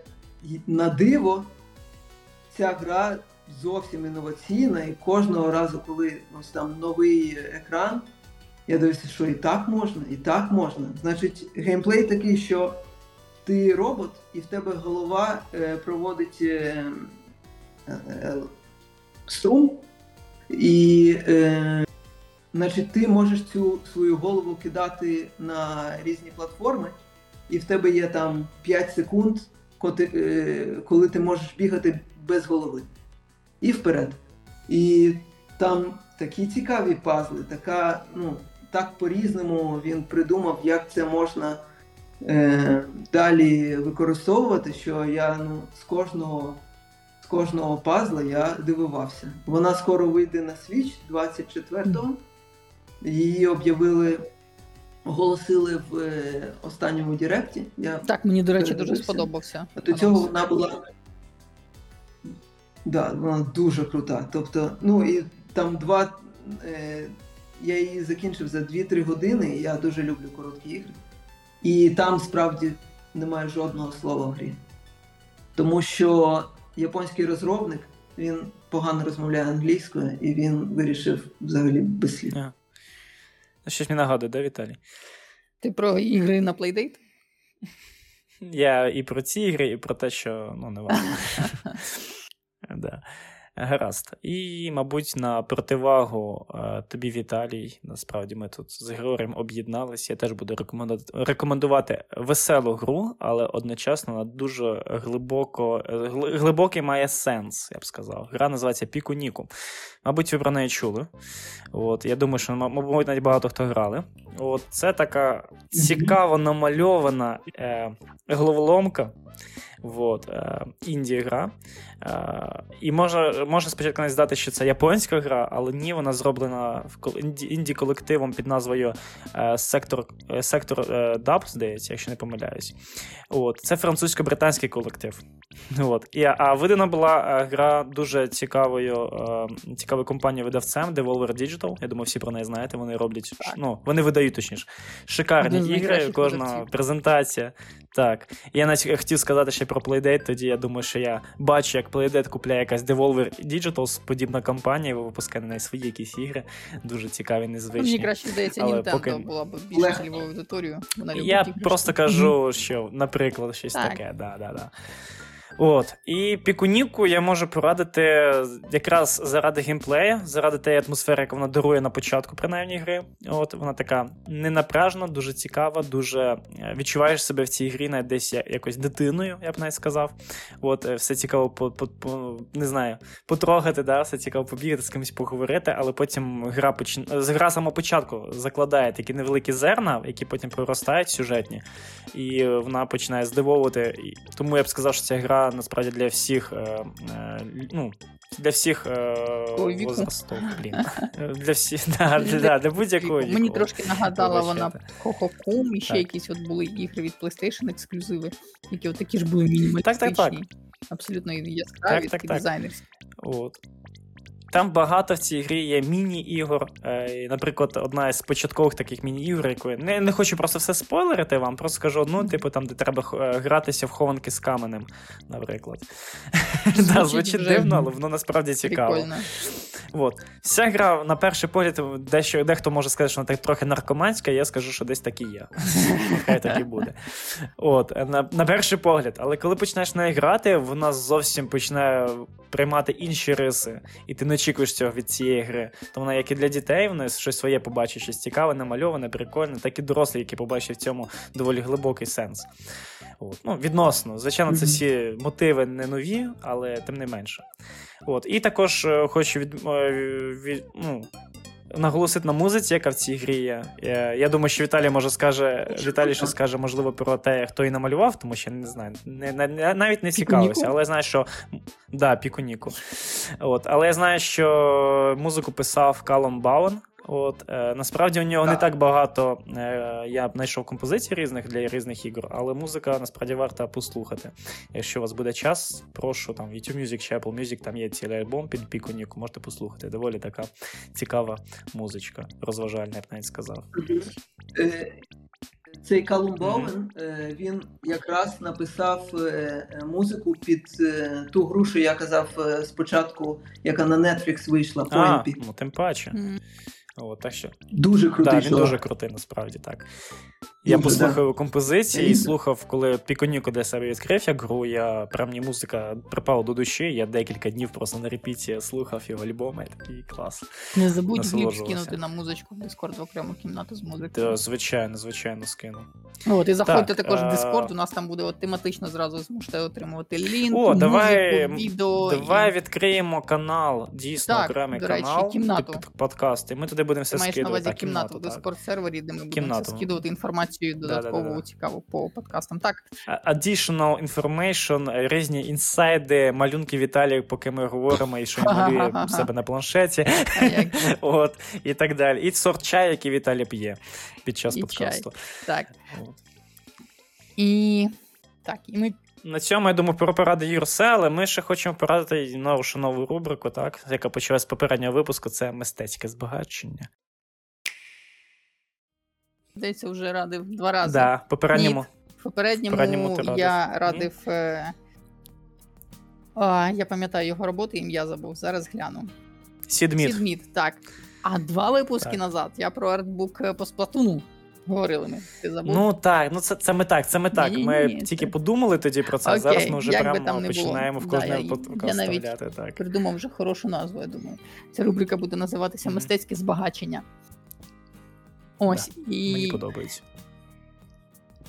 на диво, ця гра зовсім інноваційна, і кожного разу, коли ось там новий екран, я дивлюся, що і так можна, і так можна. Значить, геймплей такий, що ти робот, і в тебе голова е, проводить е, е, струм, і е, значить, ти можеш цю свою голову кидати на різні платформи, і в тебе є там 5 секунд, е, коли ти можеш бігати без голови. І вперед. І там такі цікаві пазли, така, ну, так по-різному він придумав, як це можна е, далі використовувати, що я ну, з кожного з кожного пазла я дивувався. Вона скоро вийде на Switch 24-го. Її об'явили, оголосили в е, останньому Директі. Я Так, мені, до речі, дуже сподобався. А до цього вона була. Да, вона дуже крута. Тобто, ну і там два. Е, Я її закінчив за 2-3 години, і я дуже люблю короткі ігри. І там справді немає жодного слова в грі. Тому що японський розробник він погано розмовляє англійською, і він вирішив взагалі без слів. Щось мені нагадує, да, Віталій? Ти про ігри на Playdate? Я і про ці ігри, і про те, що ну, не важливо. *laughs* да. Гаразд. І, мабуть, на противагу е, тобі, Віталій, насправді ми тут з Григорієм об'єдналися. Я теж буду рекомендувати веселу гру, але одночасно вона дуже глибоко, глибокий має сенс, я б сказав. Гра називається Піку Ніку. Мабуть, ви про неї чули. От, Я думаю, що, мабуть, навіть багато хто грали. От, Це така цікаво намальована е, головоломка. Вот, е, інді гра. Е, і може може спочатку не здати, що це японська гра, але ні, вона зроблена інді колективом під назвою е, Сектор Сектор Dub, здається, якщо не помиляюсь. От, Це французько-британський колектив. От. І, А видана була гра дуже цікавою цікавою компанією видавцем Devolver Digital. Я думаю, всі про неї знаєте. Вони роблять, ну, вони видають точніше. Шикарні ігри, кожна презентація. Так. Я навіть хотів сказати ще про Playdate, тоді я думаю, що я бачу, як Playdate купляє якась Devolver Digital, подібна компанія, випускає на неї свої якісь ігри. Дуже цікаві, незвичні. Мені краще здається, Nintendo поки... була б більш цільовою аудиторією. Я просто кажу, що, наприклад, щось так. таке. Да, да, да. От. І пікуніку я можу порадити якраз заради геймплея, заради тієї атмосфери, яку вона дарує на початку, принаймні гри. От Вона така ненапряжна, дуже цікава, дуже е, відчуваєш себе в цій грі навіть десь якось дитиною, я б навіть сказав. От, е, Все цікаво по, по, по не знаю, потрогати, да, все цікаво побігати, з кимось поговорити, але потім гра поч... гра самого початку закладає такі невеликі зерна, які потім проростають сюжетні, і вона починає здивовувати. Тому я б сказав, що ця гра насправді для всіх. Е, е, ну, для всіх е, возрастов, блін. *laughs* Для всіх, да, для, для будь-якого віку. Мені трошки нагадала вона Кохокум, і ще так. якісь от були ігри від PlayStation ексклюзиви, які от такі ж були мінімалістичні. Так, так, так. Абсолютно яскраві, так, так, так. дизайнерські. От. Там багато в цій грі є міні-ігор. Е, наприклад, одна із початкових таких міні-ігор, якої не не хочу просто все спойлерити вам, просто скажу одну, типу, там, де треба е, гратися в хованки з каменем, наприклад. Звучить, звучить дивно, але воно насправді цікаво. От. Вся гра, на перший погляд, дещо, дехто може сказати, що вона так трохи наркоманська, я скажу, що десь так і є. *laughs* Хай так і буде. От, На на перший погляд, але коли починаєш неї грати, вона зовсім починає приймати інші риси, і ти не очікуєш цього від цієї гри. То вона, як і для дітей, вони щось своє побачить, щось цікаве, намальоване, прикольне, так і дорослі, які побачать в цьому доволі глибокий сенс. От. Ну, Відносно. Звичайно, це всі мотиви не нові, але тим не менше. От. І також е, хочу від, е, від, ну, наголосити на музиці, яка в цій грі є. Я, я думаю, що Віталій може скаже, Віталій що скаже, можливо, про те, хто її намалював, тому що не знаю, не, не, навіть не цікавився, але я знаю, що. Да, Пікуніку. От, Але я знаю, що музику писав Калом Баун. От е, насправді у нього так. не так багато. Е, я б знайшов композицій різних для різних ігор, але музика насправді варта послухати. Якщо у вас буде час, прошу там YouTube Music чи Apple Music, там є цілий альбом під піконіку, можете послухати. Доволі така цікава музичка, розважальна, я б навіть сказав. Е, Цей Калум Боуен, е, він якраз написав е, музику під ту гру, що я казав спочатку, яка на Netflix вийшла, А, ну тим паче. М. От, так що Дуже крутий Так, він чувак. дуже крутий, насправді так. Я послухав композиції і слухав, коли Піконіко для себе відкрив як гру, я прям мені музика припала до душі. Я декілька днів просто на репіті слухав його альбоми, і такий клас. Не забудь гліб скинути на музичку в Discord в окрему кімнату з музикою. звичайно, звичайно, скину. От, і заходьте Так, також в а- Discord, у нас там буде от, тематично зразу зможете отримувати лінк, О, давай- відео. Давай і... відкриємо канал, дійсно Так, окремий до речі, канал, кімнату. під подкаст, і ми туди будемо все Ти маєш на увазі кімнату в. Discord сервері, де ми будемо Кімнату. все скидувати інформацію додаткову Да-да-да. цікаву по подкастам. Так, Additional information, різні інсайди, малюнки Віталія, поки ми говоримо, і що він малює *laughs* в себе на планшеті. От, і так далі. І сорт чаю, який Віталій п'є під час І подкасту. так. От. І так, і ми На цьому, я думаю, про поради Юрсе, але ми ще хочемо порадити нашу нову рубрику, так, яка почалась з попереднього випуску, це мистецьке збагачення. Здається, вже радив два рази. Да, попередньому. В попередньому, Попередньому я Ні? радив. Е... А, я пам'ятаю його роботи, ім'я забув. Зараз гляну. Сідміт. Сідміт, так. А два випуски Так. назад я про артбук е, по Splatoon-у говорили ми. Ти забув? Ну так, ну це, це ми так, це ми так. Ні-ні-ні, Ми це- тільки подумали тоді про це, Окей, зараз ми вже прямо починаємо в Да, кожний я- я навіть. Так. Придумав вже хорошу назву, я думаю. Ця рубрика буде називатися. Мистецьке збагачення. Ось. Мені І... подобається.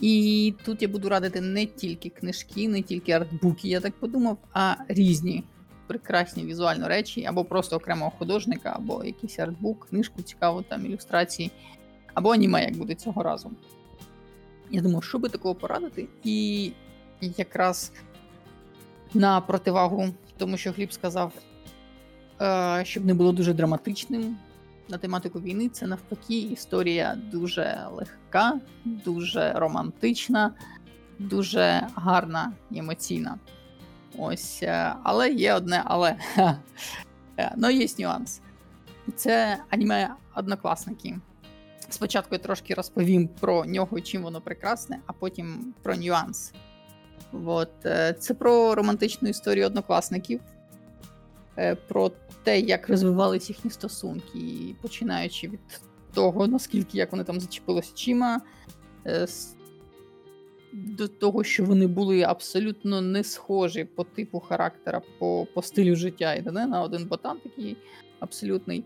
І тут я буду радити не тільки книжки, не тільки артбуки, я так подумав, а різні прекрасні візуальні речі, або просто окремого художника, або якийсь артбук, книжку цікаву, там ілюстрації, або аніме, як буде цього разу. Я думаю, що би такого порадити, і якраз на противагу тому, що Гліб сказав, е, щоб не було дуже драматичним, на тематику війни це навпаки історія дуже легка, дуже романтична, дуже гарна і емоційна. Ось, е, але є одне але. Е, Ну, є нюанс. Це аніме однокласники. Спочатку я трошки розповім про нього чим воно прекрасне, а потім про нюанс. От, е, це про романтичну історію однокласників, про те, як розвивались їхні стосунки, починаючи від того, наскільки як вони там зачепилися чима, е, до того, що вони були абсолютно не схожі по типу характера, по, по стилю життя. І на один ботан такий абсолютний,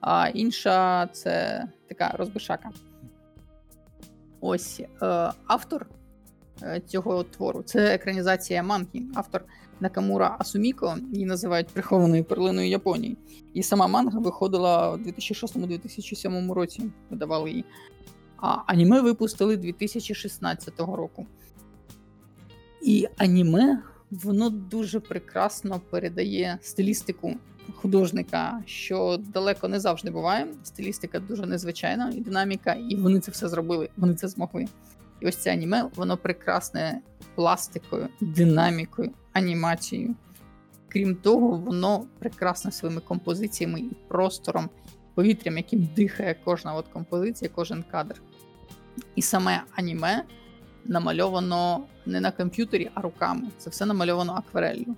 а інша це така розбишака. Ось е, автор е, цього твору це екранізація манги. Автор Накамура Асуміко, її називають прихованою перлиною Японії. І сама манга виходила у 2006-2007 році, видавали її. А аніме випустили 2016 року. І аніме воно дуже прекрасно передає стилістику художника, що далеко не завжди буває. Стилістика дуже незвичайна і динаміка, і вони це все зробили, вони це змогли. І ось це аніме, воно прекрасне пластикою, динамікою, анімацією. Крім того, воно прекрасне своїми композиціями і простором, повітрям, яким дихає кожна от композиція, кожен кадр. І саме аніме намальовано не на комп'ютері, а руками. Це все намальовано акварелью.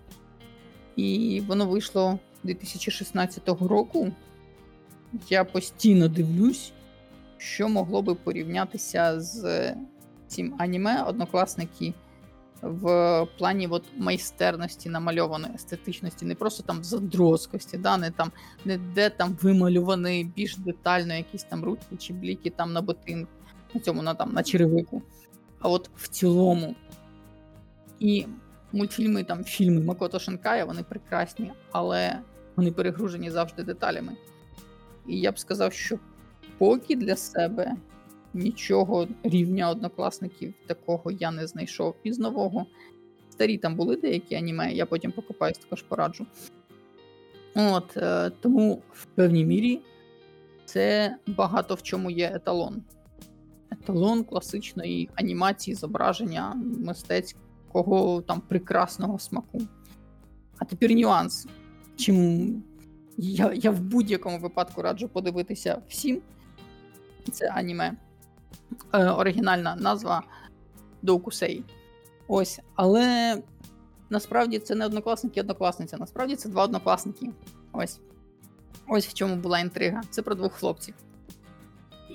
І воно вийшло 2016 року. Я постійно дивлюсь, що могло би порівнятися з цим аніме однокласники в плані от майстерності намальованої естетичності, не просто там задроскості, да, не там не де там вималювані більш детально якісь там ручки чи бліки там на ботинку, на цьому на там на черевику. А от в цілому. І мультфільми, там фільми Макото Шинкая, вони прекрасні, але вони перегружені завжди деталями. І я б сказав, що поки для себе нічого рівня однокласників такого я не знайшов із нового. Старі там були деякі аніме, я потім покопаюсь, також пораджу. От, е, тому в певній мірі це багато в чому є еталон. Еталон класичної анімації, зображення мистецького там прекрасного смаку. А тепер нюанс. Чим я, я в будь-якому випадку раджу подивитися всім. Це аніме. Е, оригінальна назва Доукусей. Ось, але насправді це не однокласники і однокласниця. Насправді це два однокласники. Ось. Ось в чому була інтрига. Це про двох хлопців.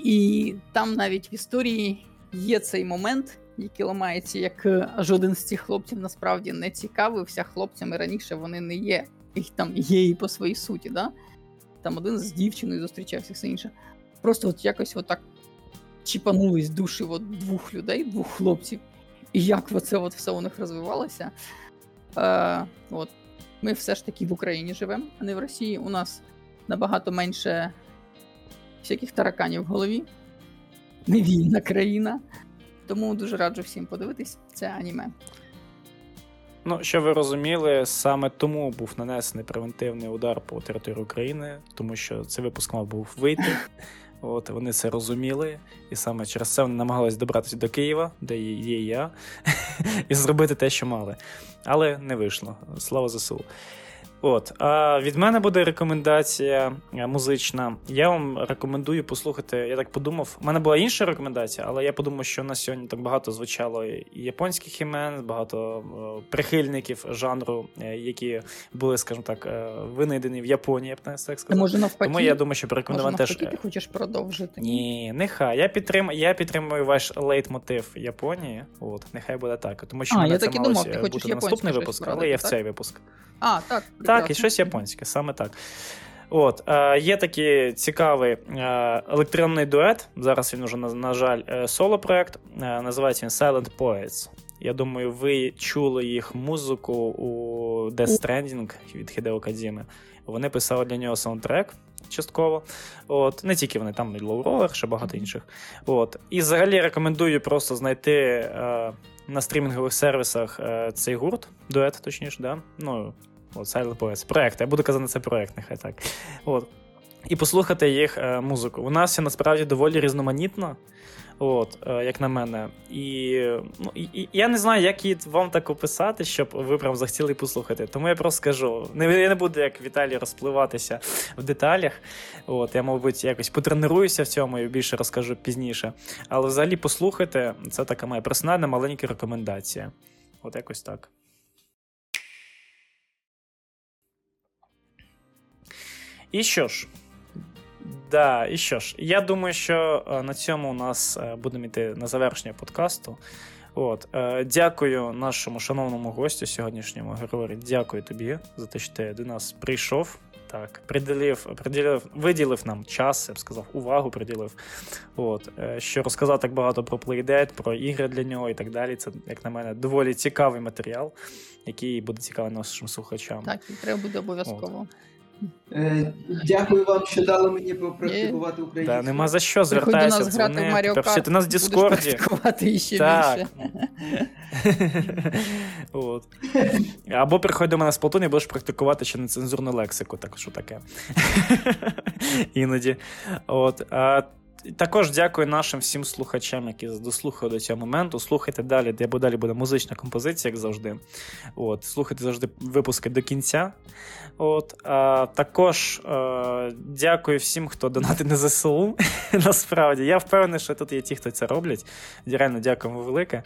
І там навіть в історії є цей момент, який ламається, як е, жоден з цих хлопців насправді не цікавився хлопцями раніше вони не є. Їх там є і по своїй суті. Да? Там один з дівчиною зустрічався, все інше. Просто от якось отак чіпанулись душі от двох людей, двох хлопців. І як оце от все у них розвивалося. Е, от. Ми все ж таки в Україні живемо, а не в Росії. У нас набагато менше всяких тараканів в голові. Не вільна країна. Тому дуже раджу всім подивитись це аніме. Ну, що ви розуміли, саме тому був нанесений превентивний удар по території України, тому що цей випуск мав був вийти. От Вони це розуміли, і саме через це вони намагалися добратися до Києва, де є я, *laughs* і зробити те, що мали. Але не вийшло. Слава ЗСУ. От, а від мене буде рекомендація е, музична. Я вам рекомендую послухати. Я так подумав. У мене була інша рекомендація, але я подумав, що на сьогодні так багато звучало і японських імен, багато е, прихильників жанру, е, які були, скажімо так, винайдені в Японії, я б так сказав. Може, навпаки, Тому я думаю, що порекомендувати теж. Ти хочеш продовжити? Ні, нехай. Я підтримую, я підтримую ваш лейтмотив Японії. От, нехай буде так. Тому що а, мене я це так і думав, ти хочеш бути наступний випуск, але я в цей випуск. А, так. Так, і щось японське, саме так. От, е, Є такий цікавий е, електронний дует. Зараз він уже, на, на жаль, е, соло-проект. Е, називається він Silent Poets. Я думаю, ви чули їх музику у Death Stranding від Хідео Кадзіми. Вони писали для нього саундтрек частково. От, Не тільки вони, там і Roller, ще багато інших. От. І взагалі рекомендую просто знайти е, на стрімінгових сервісах е, цей гурт, дует, точніше, да? ну, От, Silent Poets. Проект. Я буду казати, це проект, нехай так. От. І послухати їх е, музику. У нас все насправді доволі різноманітно, от, е, як на мене. І ну, і, і я не знаю, як її вам так описати, щоб ви прям захотіли послухати. Тому я просто скажу: не, я не буду, як Віталій, розпливатися в деталях. От, Я, мабуть, якось потренуюся в цьому і більше розкажу пізніше. Але взагалі послухайте, це така моя персональна маленька рекомендація. От якось так. І що ж, да, і що ж, я думаю, що е, на цьому у нас е, будемо йти на завершення подкасту. От, е, Дякую нашому шановному гостю сьогоднішньому Григорі. Дякую тобі за те, що ти до нас прийшов. Так, приділив, приділив, виділив нам час, я б сказав, увагу приділив. От, Що розказав так багато про Playdead, про ігри для нього і так далі. Це, як на мене, доволі цікавий матеріал, який буде цікавий нашим слухачам. Так, і треба буде обов'язково. От. Е, дякую вам, що дали мені попрактикувати українську. Та Нема за що звертайся, дзвони, пишіть нас в Діскорді. Так. *laughs* От. Або приходь до мене з Платоні, будеш практикувати ще нецензурну лексику, так що таке. *laughs* Іноді. От. А, також дякую нашим всім слухачам, які дослухали до цього моменту. Слухайте далі, де далі буде музична композиція, як завжди. От, Слухайте завжди випуски до кінця. От, а, Також а, дякую всім, хто донатить на ЗСУ. *laughs* Насправді, я впевнений, що тут є ті, хто це роблять. Реально дякуємо велике.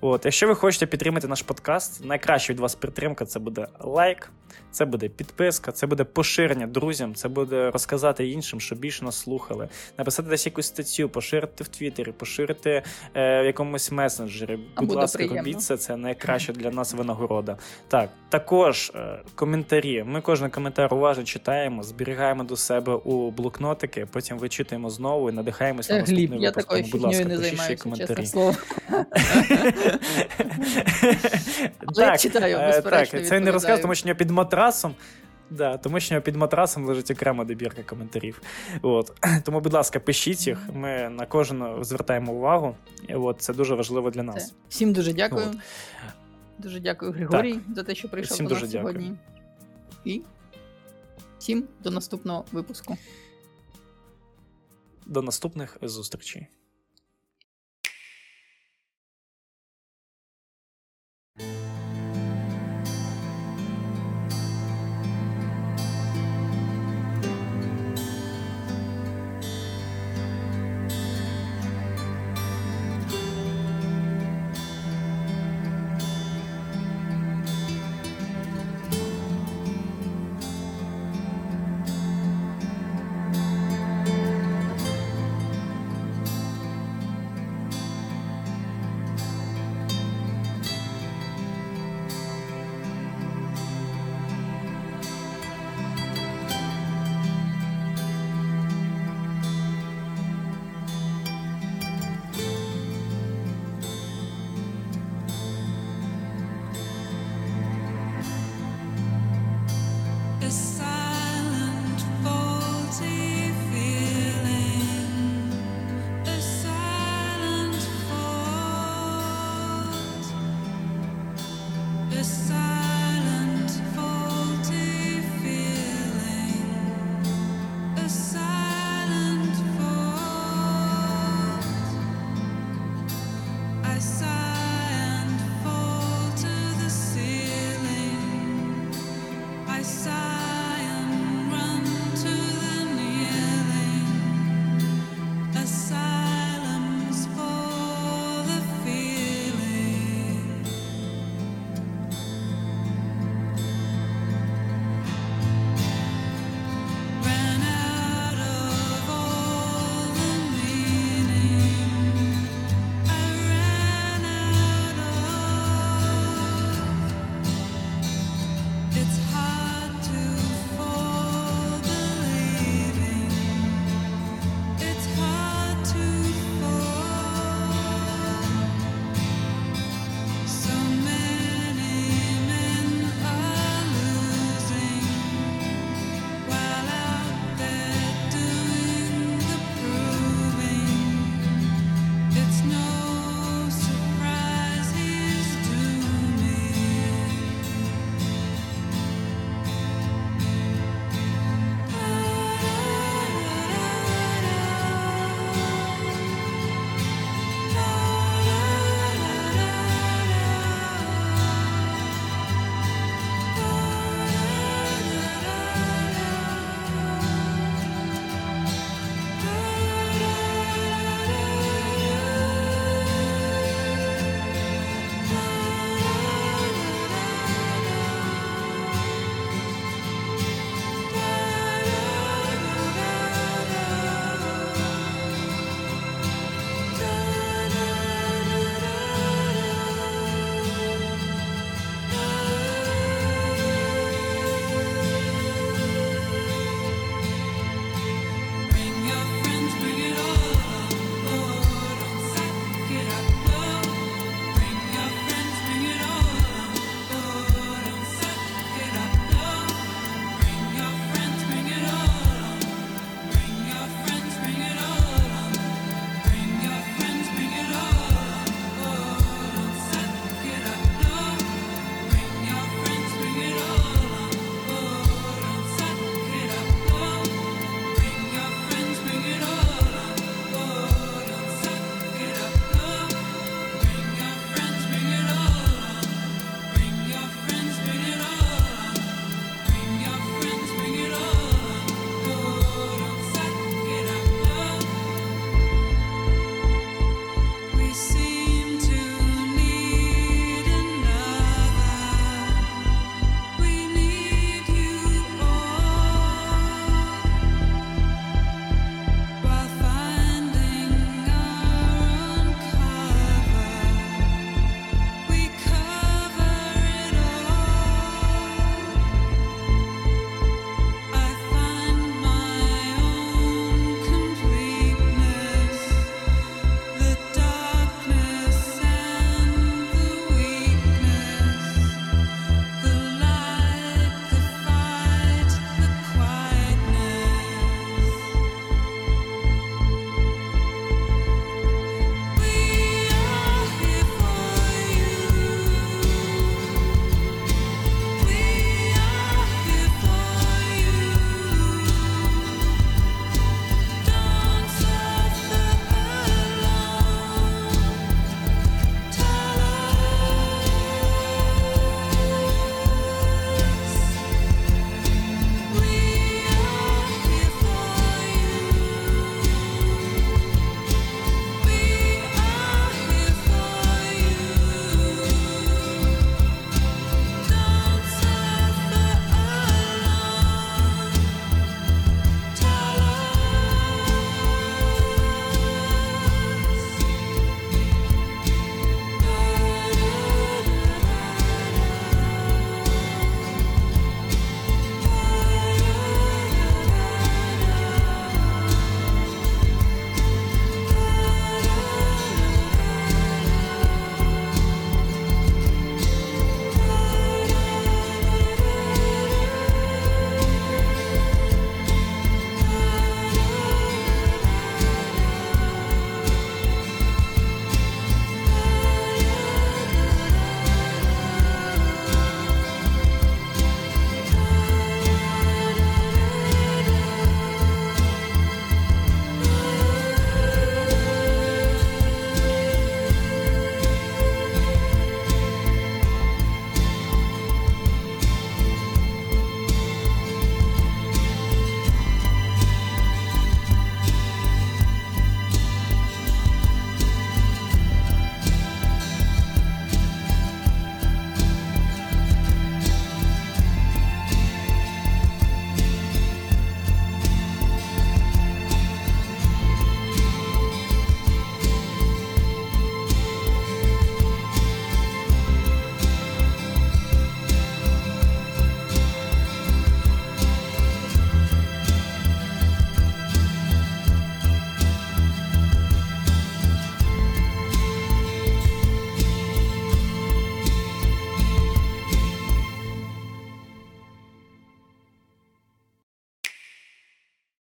От, Якщо ви хочете підтримати наш подкаст, найкраща від вас підтримка це буде лайк, це буде підписка, це буде поширення друзям, це буде розказати іншим, щоб більше нас слухали. Написати десь якусь статтю, поширити в Твіттері, поширити е, в якомусь месенджері. Будь ласка, приємно. робіть це, це найкраще для нас винагорода. Так, також е, коментарі. Ми кожен коментар уважно читаємо, зберігаємо до себе у блокнотики, потім вичитуємо знову і надихаємося на наступний Гліб, випуск. Я Будь ласка, не займаюся, чесне слово. *laughs* *laughs* *laughs* Так, читаю, е, так, Це не розказ, тому що під матрасом. Да, тому що під матрасом лежить окрема добірка коментарів. От. *clears throat* Тому, будь ласка, пишіть їх. Ми на кожен звертаємо увагу. От Це дуже важливо для нас. Це. Всім дуже дякую. От. Дуже дякую, Григорій, так. за те, що прийшов всім до нас дуже сьогодні. І всім до наступного випуску. До наступних зустрічей.